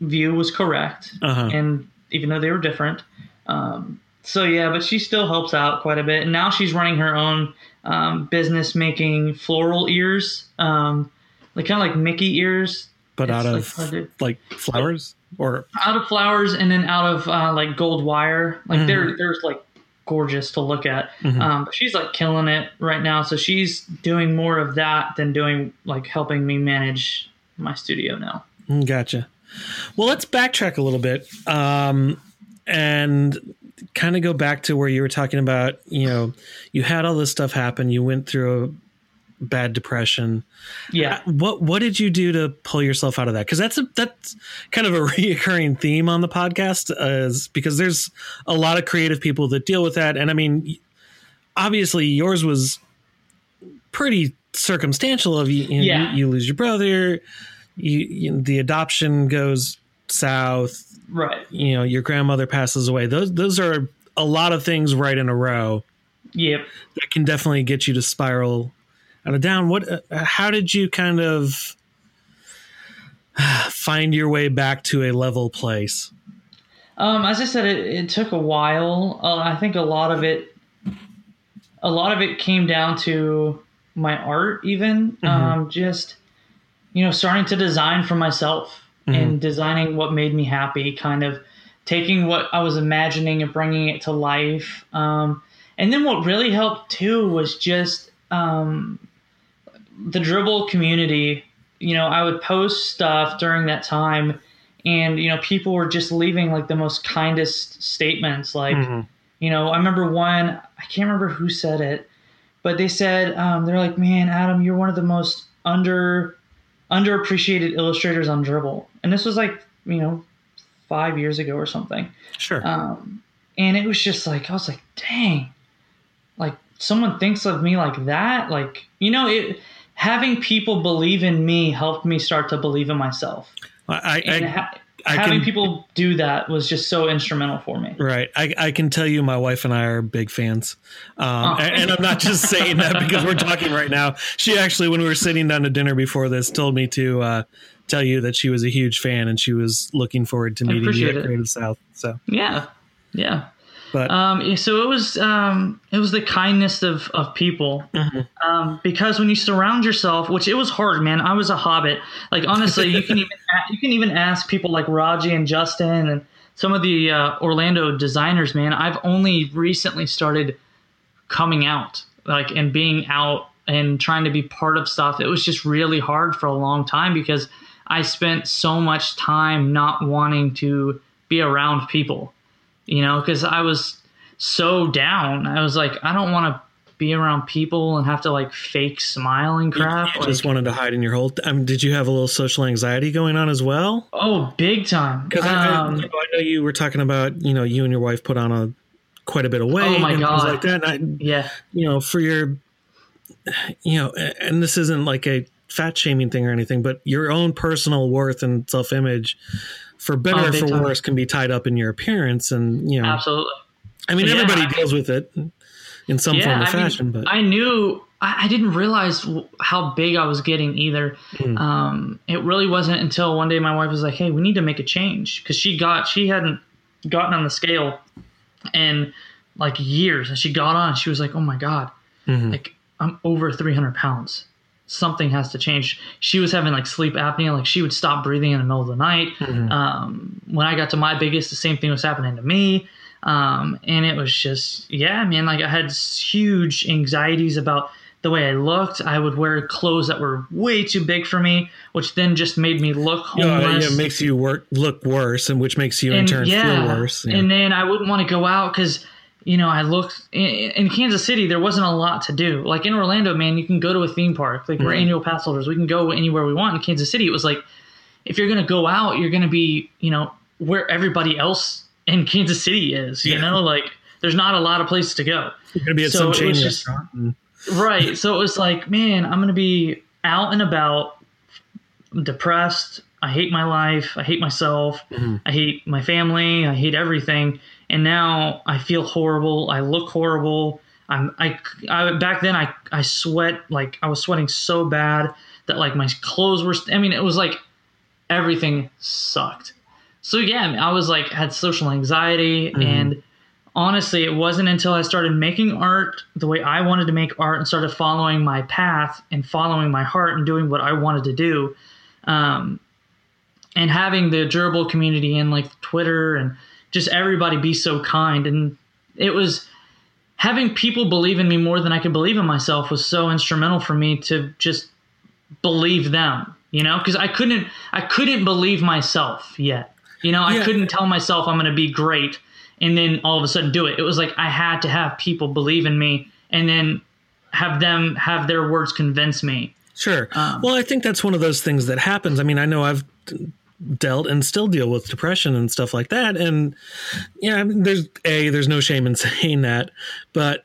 view was correct, uh-huh. and even though they were different. Um, so yeah, but she still helps out quite a bit, and now she's running her own um, business, making floral ears, um, like kind of like Mickey ears, but it's out of like, like flowers or out of flowers and then out of uh, like gold wire. Like mm-hmm. they're they're like gorgeous to look at. Mm-hmm. Um, but she's like killing it right now. So she's doing more of that than doing like helping me manage my studio now. Mm, gotcha. Well, let's backtrack a little bit um, and kind of go back to where you were talking about. You know, you had all this stuff happen. You went through bad depression. Yeah. Uh, what what did you do to pull yourself out of that? Because that's a that's kind of a reoccurring theme on the podcast, is because there's a lot of creative people that deal with that, and I mean, obviously yours was pretty circumstantial. Of you, you, yeah. you, you lose your brother, you the adoption goes south, right? You know, your grandmother passes away. Those those are a lot of things right in a row. Yep. That can definitely get you to spiral out of down. What? Uh, how did you kind of find your way back to a level place? Um, as I said, it, it took a while. Uh, I think a lot of it, a lot of it came down to my art, even mm-hmm. um, just you know starting to design for myself mm-hmm. and designing what made me happy, kind of taking what I was imagining and bringing it to life. Um, and then what really helped too was just um, the Dribbble community, you know, I would post stuff during that time, and you know, people were just leaving like the most kindest statements. Like, mm-hmm. you know, I remember one, I can't remember who said it, but they said um, they're like, "Man, Adam, you're one of the most under underappreciated illustrators on Dribbble." and this was like, you know, five years ago or something. Sure. Um, and it was just like I was like, "Dang." Like someone thinks of me like that, like you know, it having people believe in me helped me start to believe in myself. I, I, ha- I having can, people do that was just so instrumental for me. Right. I, I, can tell you, my wife and I are big fans. Um, oh. and, and, I'm not just saying that because we're talking right now. She actually, when we were sitting down to dinner before this, told me to uh, tell you that she was a huge fan and she was looking forward to meeting you at Creative South. So yeah, yeah. But Um, so it was um, it was the kindness of of people. Um, because when you surround yourself, which it was hard, man. I was a hobbit. Like honestly, you can even you can even ask people like Rogie and Justin and some of the uh, Orlando designers. Man, I've only recently started coming out, like and being out and trying to be part of stuff. It was just really hard for a long time because I spent so much time not wanting to be around people you know, because I was so down. I was like, I don't want to be around people and have to like fake smile and crap. you Like, just wanted to hide in your hole. I mean, did you have a little social anxiety going on as well? oh, big time. Because I, I, Um, you know, I know you were talking about, you know, you and your wife put on a quite a bit of weight Oh my and God. like that. And I, yeah, you know, for your, you know, and this isn't like a fat shaming thing or anything, but your own personal worth and self image, for better Oh, or for worse, can be tied up in your appearance. And you know, absolutely. I mean, Yeah, everybody I- deals with it in some form yeah, or I mean, fashion, but I knew I, I didn't realize how big I was getting either. Mm. Um, it really wasn't until one day my wife was like, "Hey, we need to make a change," because she got she hadn't gotten on the scale in like years, and she got on. She was like, "Oh my god, Mhm. like I'm over 300 pounds. Something has to change." She was having like sleep apnea, like she would stop breathing in the middle of the night. Mhm. Um, when I got to my biggest, the same thing was happening to me. Um, and it was just, yeah, man, like I had huge anxieties about the way I looked. I would wear clothes that were way too big for me, which then just made me look Yeah, homeless. yeah, it makes you work look worse, and which makes you in and turn feel worse. Yeah. And then I wouldn't want to go out because, you know, I looked in, in Kansas City, there wasn't a lot to do. Like in Orlando, man, you can go to a theme park. Like we're Mhm. annual pass holders. We can go anywhere we want. In Kansas City, it was like, if you're going to go out, you're going to be, you know, where everybody else in Kansas City is, you Yeah. know, like there's not a lot of places to go. You're gonna be at so some chain restaurant. and- Right. So it was like, man, I'm going to be out and about, depressed. I hate my life. I hate myself. Mhm. I hate my family. I hate everything. And now I feel horrible. I look horrible. I'm, I, I, back then I, I sweat, like I was sweating so bad that like my clothes were, I mean, it was like everything sucked. So yeah, I was like, had social anxiety Mhm. and honestly, it wasn't until I started making art the way I wanted to make art and started following my path and following my heart and doing what I wanted to do. Um, and having the Dribbble community and like Twitter and just everybody be so kind. And it was having people believe in me more than I could believe in myself was so instrumental for me to just believe them, you know, because I couldn't, I couldn't believe myself yet. You know, I couldn't tell myself I'm going to be great and then all of a sudden do it. It was like I had to have people believe in me and then have them have their words convince me. Sure. Um, well, I think that's one of those things that happens. I mean, I know I've dealt and still deal with depression and stuff like that, and yeah, I mean, there's a there's no shame in saying that, but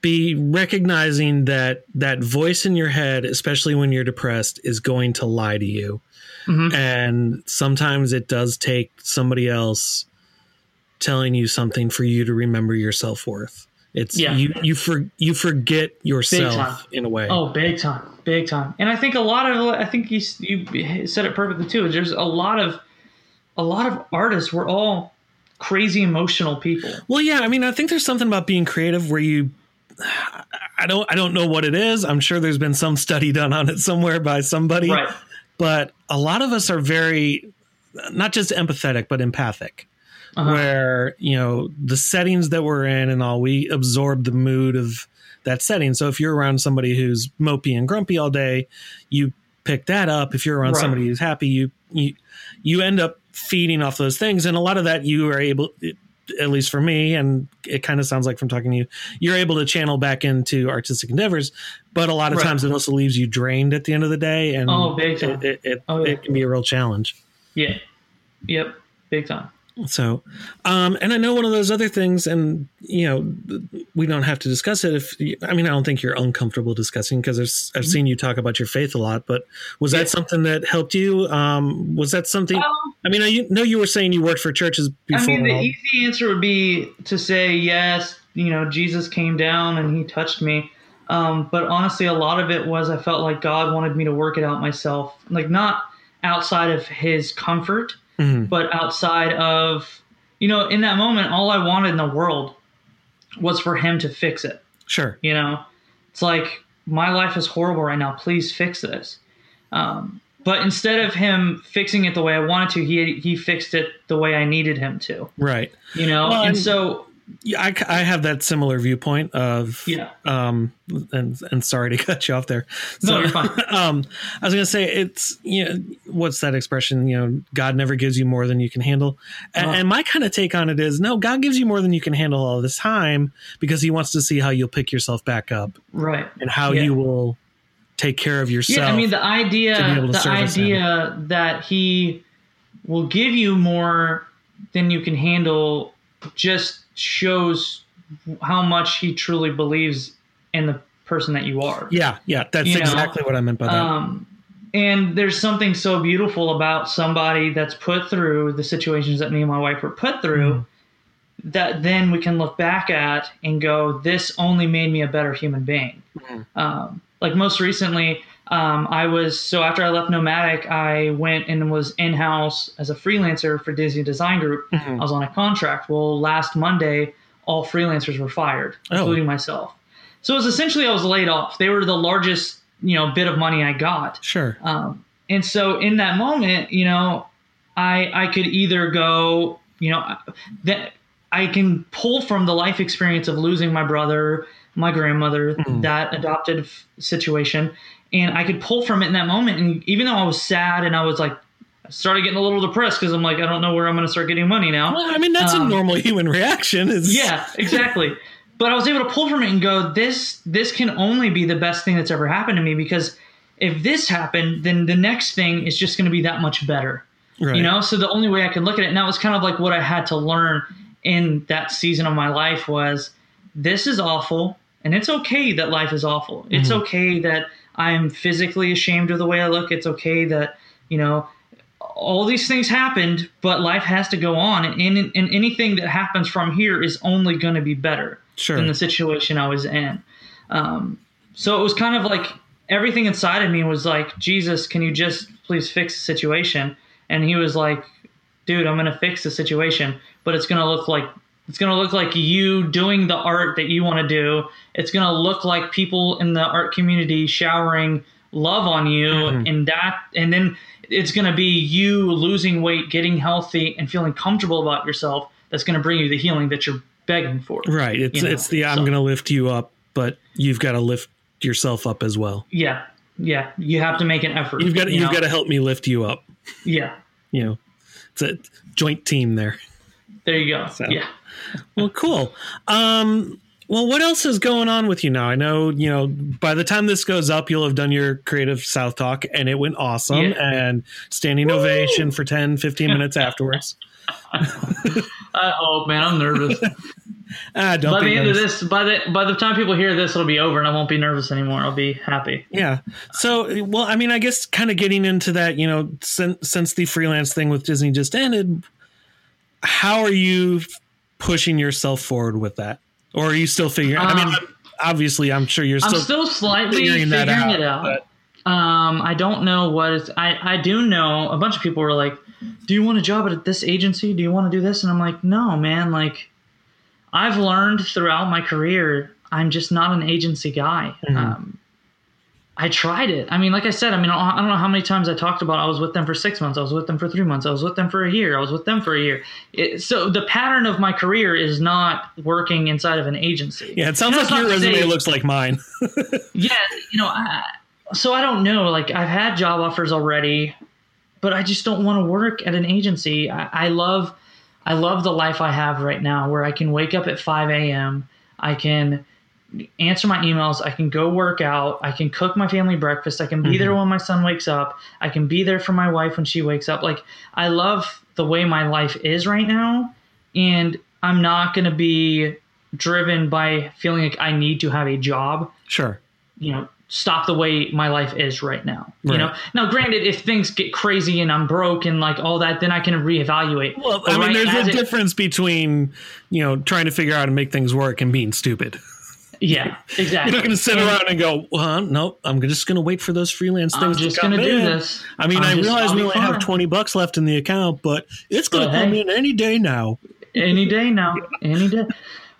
be recognizing that that voice in your head, especially when you're depressed, is going to lie to you, Mhm. and sometimes it does take somebody else telling you something for you to remember your self worth. It's Yeah. you you for you forget yourself in a way. Oh, big time, big time. And I think a lot of I think you you said it perfectly too. There's a lot of a lot of artists. We're all crazy emotional people. Well, yeah, I mean, I think there's something about being creative where you I don't I don't know what it is. I'm sure there's been some study done on it somewhere by somebody. Right. But a lot of us are very not just empathetic but empathic. Uh-huh. Where, you know, the settings that we're in and all we absorb the mood of that setting. So if you're around somebody who's mopey and grumpy all day, you pick that up. If you're around Right. somebody who's happy, you you you end up feeding off those things and a lot of that you are able at least for me and it kind of sounds like from talking to you you're able to channel back into artistic endeavors but a lot of Right. times it also leaves you drained at the end of the day and Oh, big time. it, it, it, Oh, yeah. it can be a real challenge Yeah. Yep. Big time. So um and i know one of those other things and you know we don't have to discuss it if i mean i don't think you're uncomfortable discussing because i've seen you talk about your faith a lot but was Yeah. that something that helped you um was that something Um, i mean i know you were saying you worked for churches before I mean, the easy answer would be to say yes. You know, Jesus came down and he touched me. Um, but honestly, a lot of it was I felt like God wanted me to work it out myself, like not outside of His comfort, Mhm. but outside of you know, in that moment, all I wanted in the world was for him to fix it. Sure. You know, it's like my life is horrible right now. Please fix this. Um, but instead of him fixing it the way I wanted to, he he fixed it the way I needed him to. Right. You know, well, and so yeah, I, I have that similar viewpoint of yeah. Um, and and sorry to cut you off there. So, no, you're fine. um, I was gonna say it's you know what's that expression? You know, God never gives you more than you can handle. And, and my kind of take on it is no, God gives you more than you can handle all this time because He wants to see how you'll pick yourself back up, right? And how yeah. you will take care of yourself. Yeah, I mean the idea the idea him. that He will give you more than you can handle just shows how much he truly believes in the person that you are. Yeah, yeah, that's you exactly know? what I meant by that. Um, and there's something so beautiful about somebody that's put through the situations that me and my wife were put through mm. that then we can look back at and go, this only made me a better human being. Mm. Um, like most recently, um, I was so after I left Nomadic, I went and was in house as a freelancer for Disney Design Group. Mm-hmm. I was on a contract. Well, last Monday, all freelancers were fired, oh. including myself. So it was essentially I was laid off. They were the largest, you know, bit of money I got. Sure. Um, and so in that moment, you know, I I could either go, you know, that I can pull from the life experience of losing my brother, my grandmother, mm-hmm. that adopted situation, and I could pull from it in that moment. And even though I was sad and I was like, I started getting a little depressed because I'm like, I don't know where I'm going to start getting money now. Well, I mean, that's um, a normal human reaction. Is yeah, exactly. but I was able to pull from it and go, this this can only be the best thing that's ever happened to me because if this happened, then the next thing is just going to be that much better. Right. You know, so the only way I can look at it, and that was kind of like what I had to learn in that season of my life was this is awful, and it's okay that life is awful. It's mm-hmm. okay that I'm physically ashamed of the way I look. It's okay that, you know, all these things happened, but life has to go on. And, and, and anything that happens from here is only going to be better sure. than the situation I was in. Um, so it was kind of like everything inside of me was like, Jesus, can you just please fix the situation? And he was like, dude, I'm going to fix the situation, but it's going to look like it's going to look like you doing the art that you want to do. It's going to look like people in the art community showering love on you mm-hmm. and that and then it's going to be you losing weight, getting healthy and feeling comfortable about yourself that's going to bring you the healing that you're begging for. Right. It's you know? it's the I'm so, going to lift you up, but you've got to lift yourself up as well. Yeah. Yeah, you have to make an effort. You've got you have got to help me lift you up. Yeah. You know. It's a joint team there. There you go. So. Yeah well, cool. Um, well, what else is going on with you now? I know, you know, by the time this goes up, you'll have done your creative South Talk and it went awesome yeah. and standing Woo! ovation for 10, 15 minutes afterwards. oh man, I'm nervous. ah, don't by the end nervous. of this, by the by the time people hear this, it'll be over, and I won't be nervous anymore. I'll be happy. Yeah. So, well, I mean, I guess kind of getting into that, you know, since since the freelance thing with Disney just ended, how are you pushing yourself forward with that, or are you still figuring? Um, I mean, um, obviously, I'm sure you're still I'm still slightly figuring, figuring out, it out. Um, I don't know what is. I I do know a bunch of people were like, "Do you want a job at this agency? Do you want to do this?" And I'm like, "No, man. Like, I've learned throughout my career, I'm just not an agency guy. Mm-hmm. Um, I tried it. I mean, like I said, I mean, I don't know how many times I talked about I was with them for six months, I was with them for three months, I was with them for a year, I was with them for a year. It, so the pattern of my career is not working inside of an agency. Yeah, it sounds like your resume say, looks like mine. yeah, you know, I, so I don't know. Like I've had job offers already, but I just don't want to work at an agency. I, I love, I love the life I have right now, where I can wake up at five a.m. I can answer my emails. I can go work out. I can cook my family breakfast. I can be mm-hmm. there when my son wakes up. I can be there for my wife when she wakes up. Like, I love the way my life is right now. And I'm not going to be driven by feeling like I need to have a job. Sure. You know, stop the way my life is right now. Right. You know, now granted, if things get crazy and I'm broke and like all that, then I can reevaluate. Well, I mean, right there's a it, difference between you know trying to figure out and make things work and being stupid. Yeah, exactly. You're not going to sit around and go, well, no, I'm just going to wait for those freelance things I'm just going to do this. I mean, I'm i realize we only have 20 bucks left in the account, but it's going to come hey, in any day now. any day now. Any day.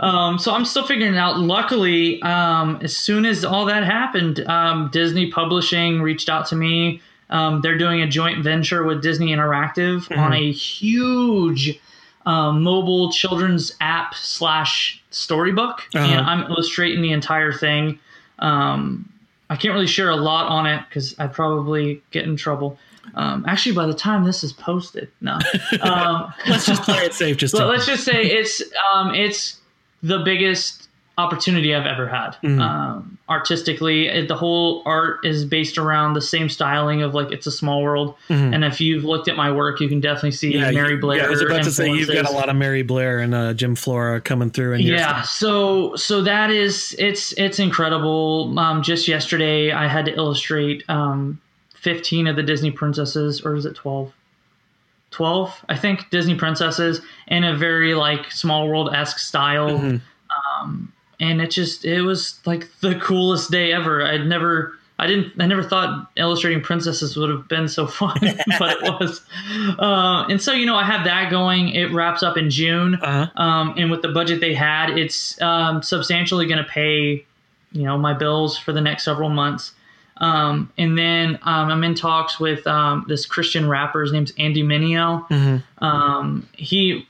Um, so I'm still figuring it out. Luckily, um, as soon as all that happened, um, Disney Publishing reached out to me. Um, they're doing a joint venture with Disney Interactive mm-hmm. on a huge um, mobile children's app slash storybook, uh-huh. and I'm illustrating the entire thing. Um, I can't really share a lot on it because I'd probably get in trouble. Um, actually, by the time this is posted, no. Um, let's just play it safe. Just let's just say it's um, it's the biggest opportunity I've ever had. Mm-hmm. Um, artistically, it, the whole art is based around the same styling of like it's a small world. Mm-hmm. And if you've looked at my work, you can definitely see yeah, Mary Blair. Yeah, I was about to say you've got a lot of Mary Blair and uh, Jim Flora coming through. And yeah, so so that is it's it's incredible. Um, just yesterday, I had to illustrate um, 15 of the Disney princesses, or is it 12? 12, I think, Disney princesses in a very like small world esque style. Mm-hmm. Um, and it just it was like the coolest day ever. I'd never I didn't I never thought illustrating princesses would have been so fun, but it was. Uh, and so you know I have that going. It wraps up in June, uh-huh. um, and with the budget they had, it's um, substantially going to pay you know my bills for the next several months. Um, and then um, I'm in talks with um, this Christian rapper. His name's Andy Mineo. Mm-hmm. Um, he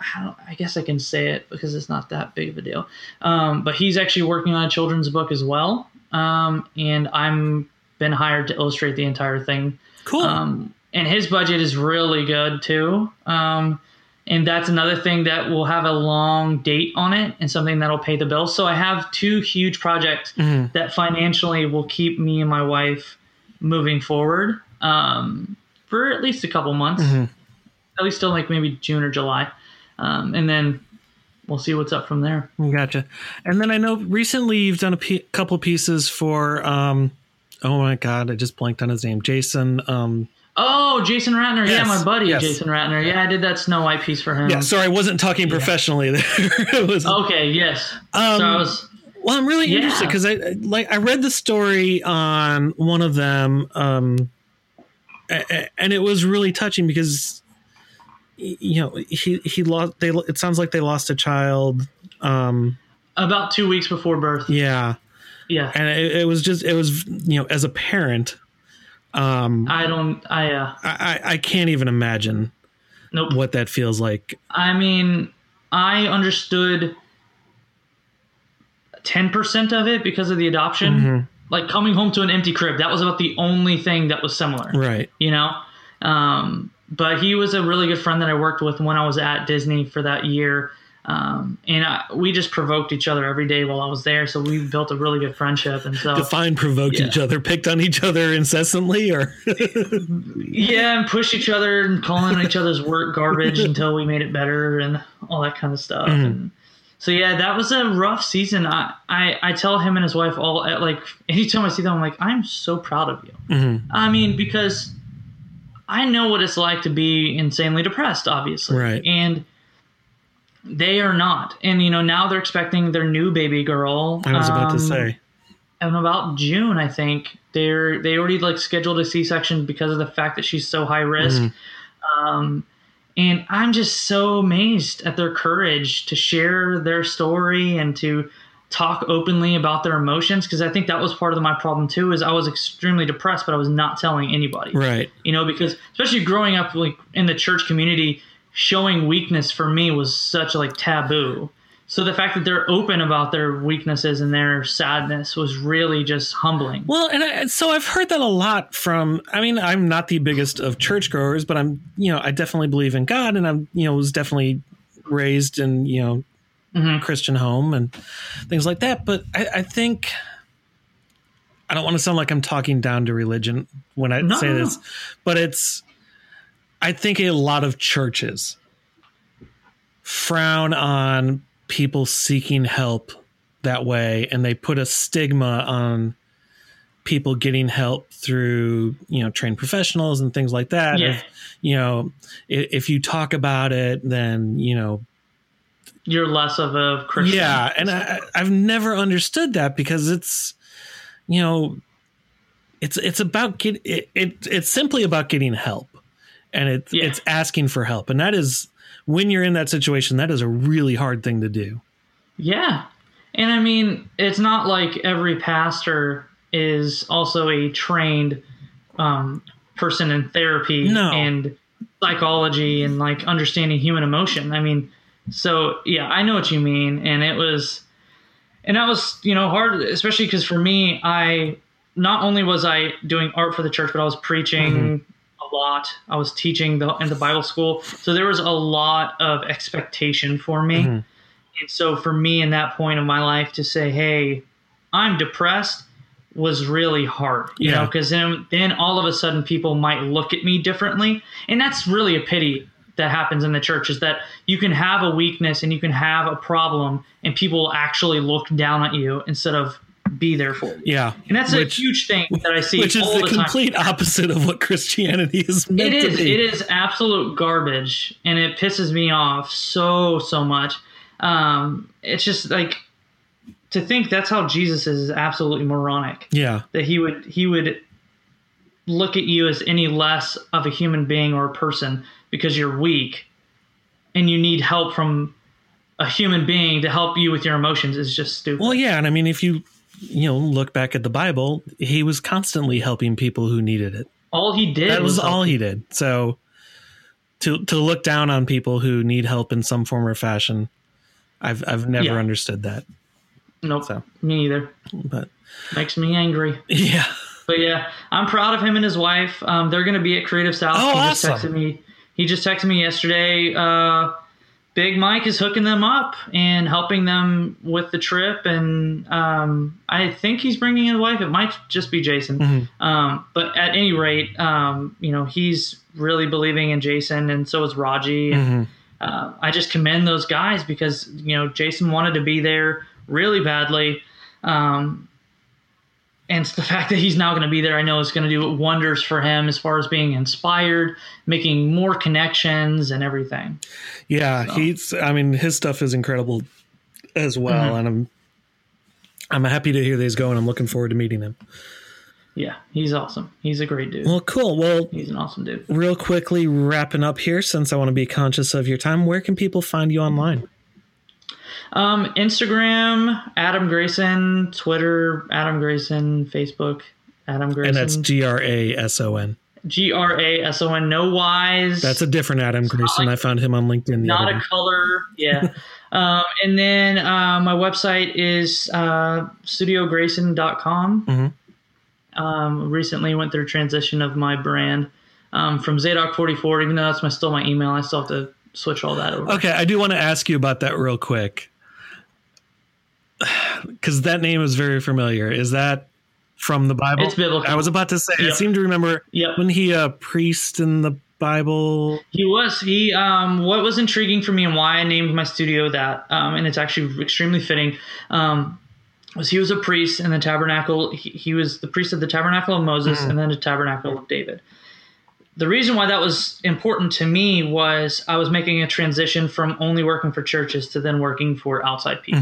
I, I, guess I can say it because it's not that big of a deal. Um, but he's actually working on a children's book as well, um, and I'm been hired to illustrate the entire thing. Cool. Um, and his budget is really good too. Um, and that's another thing that will have a long date on it and something that'll pay the bill. So I have two huge projects mm-hmm. that financially will keep me and my wife moving forward um, for at least a couple months. Mm-hmm. At least till like maybe June or July um, and then we'll see what's up from there. Gotcha. And then I know recently you've done a p- couple pieces for. Um, oh my god, I just blanked on his name. Jason. Um, Oh, Jason Ratner. Yes, yeah, my buddy, yes. Jason Ratner. Yeah, I did that Snow White piece for him. Yeah, sorry, I wasn't talking professionally there. it was okay. Yes. Um, so was, well, I'm really yeah. interested because I like I read the story on one of them, um, and it was really touching because you know he he lost they it sounds like they lost a child um about two weeks before birth. Yeah. Yeah. And it, it was just it was you know as a parent um i don't i uh i i can't even imagine nope. what that feels like. I mean i understood 10% of it because of the adoption. Mm-hmm. like coming home to an empty crib that was about the only thing that was similar. Right. You know? Um but he was a really good friend that I worked with when I was at Disney for that year. Um, and I, we just provoked each other every day while I was there. So we built a really good friendship. And so define provoked yeah. each other, picked on each other incessantly, or yeah, and pushed each other and calling each other's work garbage until we made it better and all that kind of stuff. Mm-hmm. And so yeah, that was a rough season. I, I, I tell him and his wife all like anytime I see them, I'm like, I'm so proud of you. Mm-hmm. I mean, because I know what it's like to be insanely depressed, obviously. Right. And they are not. And, you know, now they're expecting their new baby girl. I was about um, to say. In about June, I think. They're they already like scheduled a C section because of the fact that she's so high risk. Mm-hmm. Um, and I'm just so amazed at their courage to share their story and to talk openly about their emotions because I think that was part of my problem too is I was extremely depressed but I was not telling anybody. Right. You know because especially growing up like in the church community showing weakness for me was such like taboo. So the fact that they're open about their weaknesses and their sadness was really just humbling. Well, and I, so I've heard that a lot from. I mean, I'm not the biggest of churchgoers, but I'm, you know, I definitely believe in God, and I'm, you know, was definitely raised in, you know, mm-hmm. Christian home and things like that. But I, I, think I don't want to sound like I'm talking down to religion when I no, say this, but it's I think a lot of churches frown on people seeking help that way and they put a stigma on people getting help through you know trained professionals and things like that yeah. if, you know if, if you talk about it then you know you're less of a Christian. Yeah, and I, I've never understood that because it's, you know, it's it's about get it, it it's simply about getting help, and it, yeah. it's asking for help, and that is when you're in that situation, that is a really hard thing to do. Yeah. And I mean, it's not like every pastor is also a trained um, person in therapy No. and psychology and like understanding human emotion. I mean, so yeah, I know what you mean. And it was, and that was, you know, hard, especially because for me, I not only was I doing art for the church, but I was preaching a lot. I was teaching the in the Bible school, so there was a lot of expectation for me. Mhm. And so for me, in that point of my life, to say, "Hey, I'm depressed," was really hard. You know, because then then all of a sudden people might look at me differently, and that's really a pity that happens in the church is that you can have a weakness and you can have a problem and people will actually look down at you instead of be there for you. Yeah. And that's Which- a huge thing that I see Which is the the time. complete opposite of what Christianity is meant It to be. It is absolute garbage, and it pisses me off so so much. Um, it's just like to think that's how Jesus is, is absolutely moronic. Yeah. That he would he would look at you as any less of a human being or a person because you're weak, and you need help from a human being to help you with your emotions is just stupid. Well, yeah, and I mean, if you you know look back at the Bible, he was constantly helping people who needed it. all he did That was help all he did. So to to look down on people who need help in some form or fashion, I've I've never Yeah. understood that. Nope, So. me either. But Makes me angry. yeah, But yeah, I'm proud of him and his wife. Um, they're going to be at Creative South. Oh, he just texted me. He just texted me yesterday. Uh, Big Mike is hooking them up and helping them with the trip, and um, I think he's bringing his wife. It might just be Jason, Mhm. um, but at any rate, um, you know he's really believing in Jason, and so is Rogie. And, Mhm. uh, I just commend those guys because you know Jason wanted to be there really badly, um, and the fact that he's now going to be there, I know is going to do wonders for him as far as being inspired, making more connections, and everything. yeah. So. He's. I mean, his stuff is incredible as well, Mhm. and I'm I'm happy to hear that he's going. I'm looking forward to meeting him. Yeah, he's awesome. He's a great dude. Well, cool. Well, He's an awesome dude. real quickly wrapping up here, since I want to be conscious of your time. Where can people find you online? Um, Instagram, Adam Grason, Twitter, Adam Grason, Facebook, Adam Grason. And that's G R A S O N. G R A S O N. No Y's. That's a different Adam Grayson. I found him on LinkedIn. The not a day. color. Yeah. um, and then uh, my website is uh, studiograson.com. Mhm. Um, recently went through a transition of my brand um, from Zadok 44. Even though that's my, still my email, I still have to switch all that over. Okay, I do want to ask you about that real quick. Because that name is very familiar. Is that from the Bible? It's biblical. I was about to say, I seem to remember Yep. when he a priest in the Bible. He was. He. Um, what was intriguing for me and why I named my studio that, um, and it's actually extremely fitting, um, was he was a priest in the tabernacle. He, he was the priest of the tabernacle of Moses and then the tabernacle of David. The reason why that was important to me was I was making a transition from only working for churches to then working for outside people.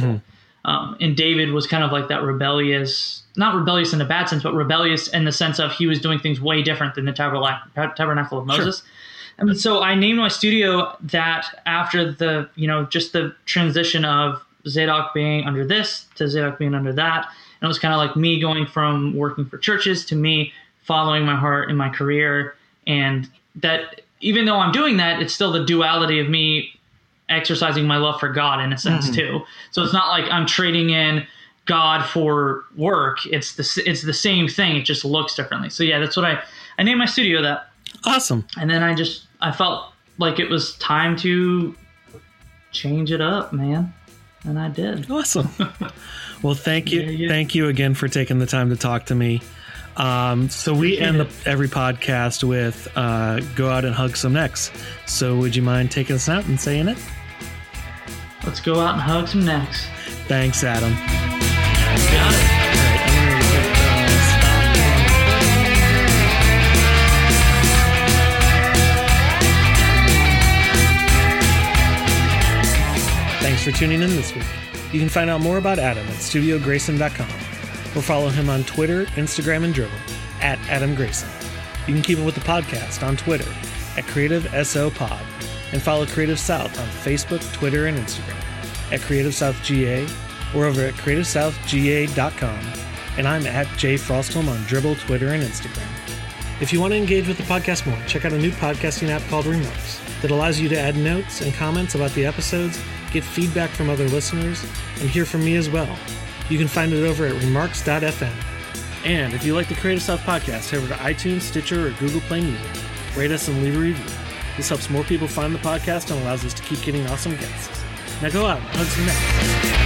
Um, and David was kind of like that rebellious, not rebellious in a bad sense, but rebellious in the sense of he was doing things way different than the tabernacle, tabernacle of Moses. And so I named my studio that after the, you know, just the transition of Zadok being under this to Zadok being under that. And it was kind of like me going from working for churches to me following my heart in my career. And that even though I'm doing that, it's still the duality of me exercising my love for God in a sense mm-hmm. too. So it's not like I'm trading in God for work. It's the it's the same thing. It just looks differently. So yeah, that's what I I named my studio that Awesome. and then I just I felt like it was time to change it up, man, and I did. Awesome. well, thank you. Yeah, yeah. Thank you again for taking the time to talk to me. Um, so we end the, every podcast with uh, go out and hug some necks. So would you mind taking us out and saying it? Let's go out and hug some necks. Thanks, Adam. Got it. All right, I'm gonna hit, stop. Thanks for tuning in this week. You can find out more about Adam at studiograson.com or follow him on Twitter, Instagram, and Dribbble at Adam Grason. You can keep up with the podcast on Twitter at Creative SO Pod and follow Creative South on Facebook, Twitter, and Instagram at Creative South GA or over at CreativeSouthGA.com. And I'm at Jay Frostholm on Dribbble, Twitter, and Instagram. If you want to engage with the podcast more, check out a new podcasting app called Remarks that allows you to add notes and comments about the episodes, get feedback from other listeners, and hear from me as well. You can find it over at remarks.fm. And if you like the Creative South podcast, head over to iTunes, Stitcher, or Google Play Music. Rate us and leave a review. This helps more people find the podcast and allows us to keep getting awesome guests. Now go out and hug some necks.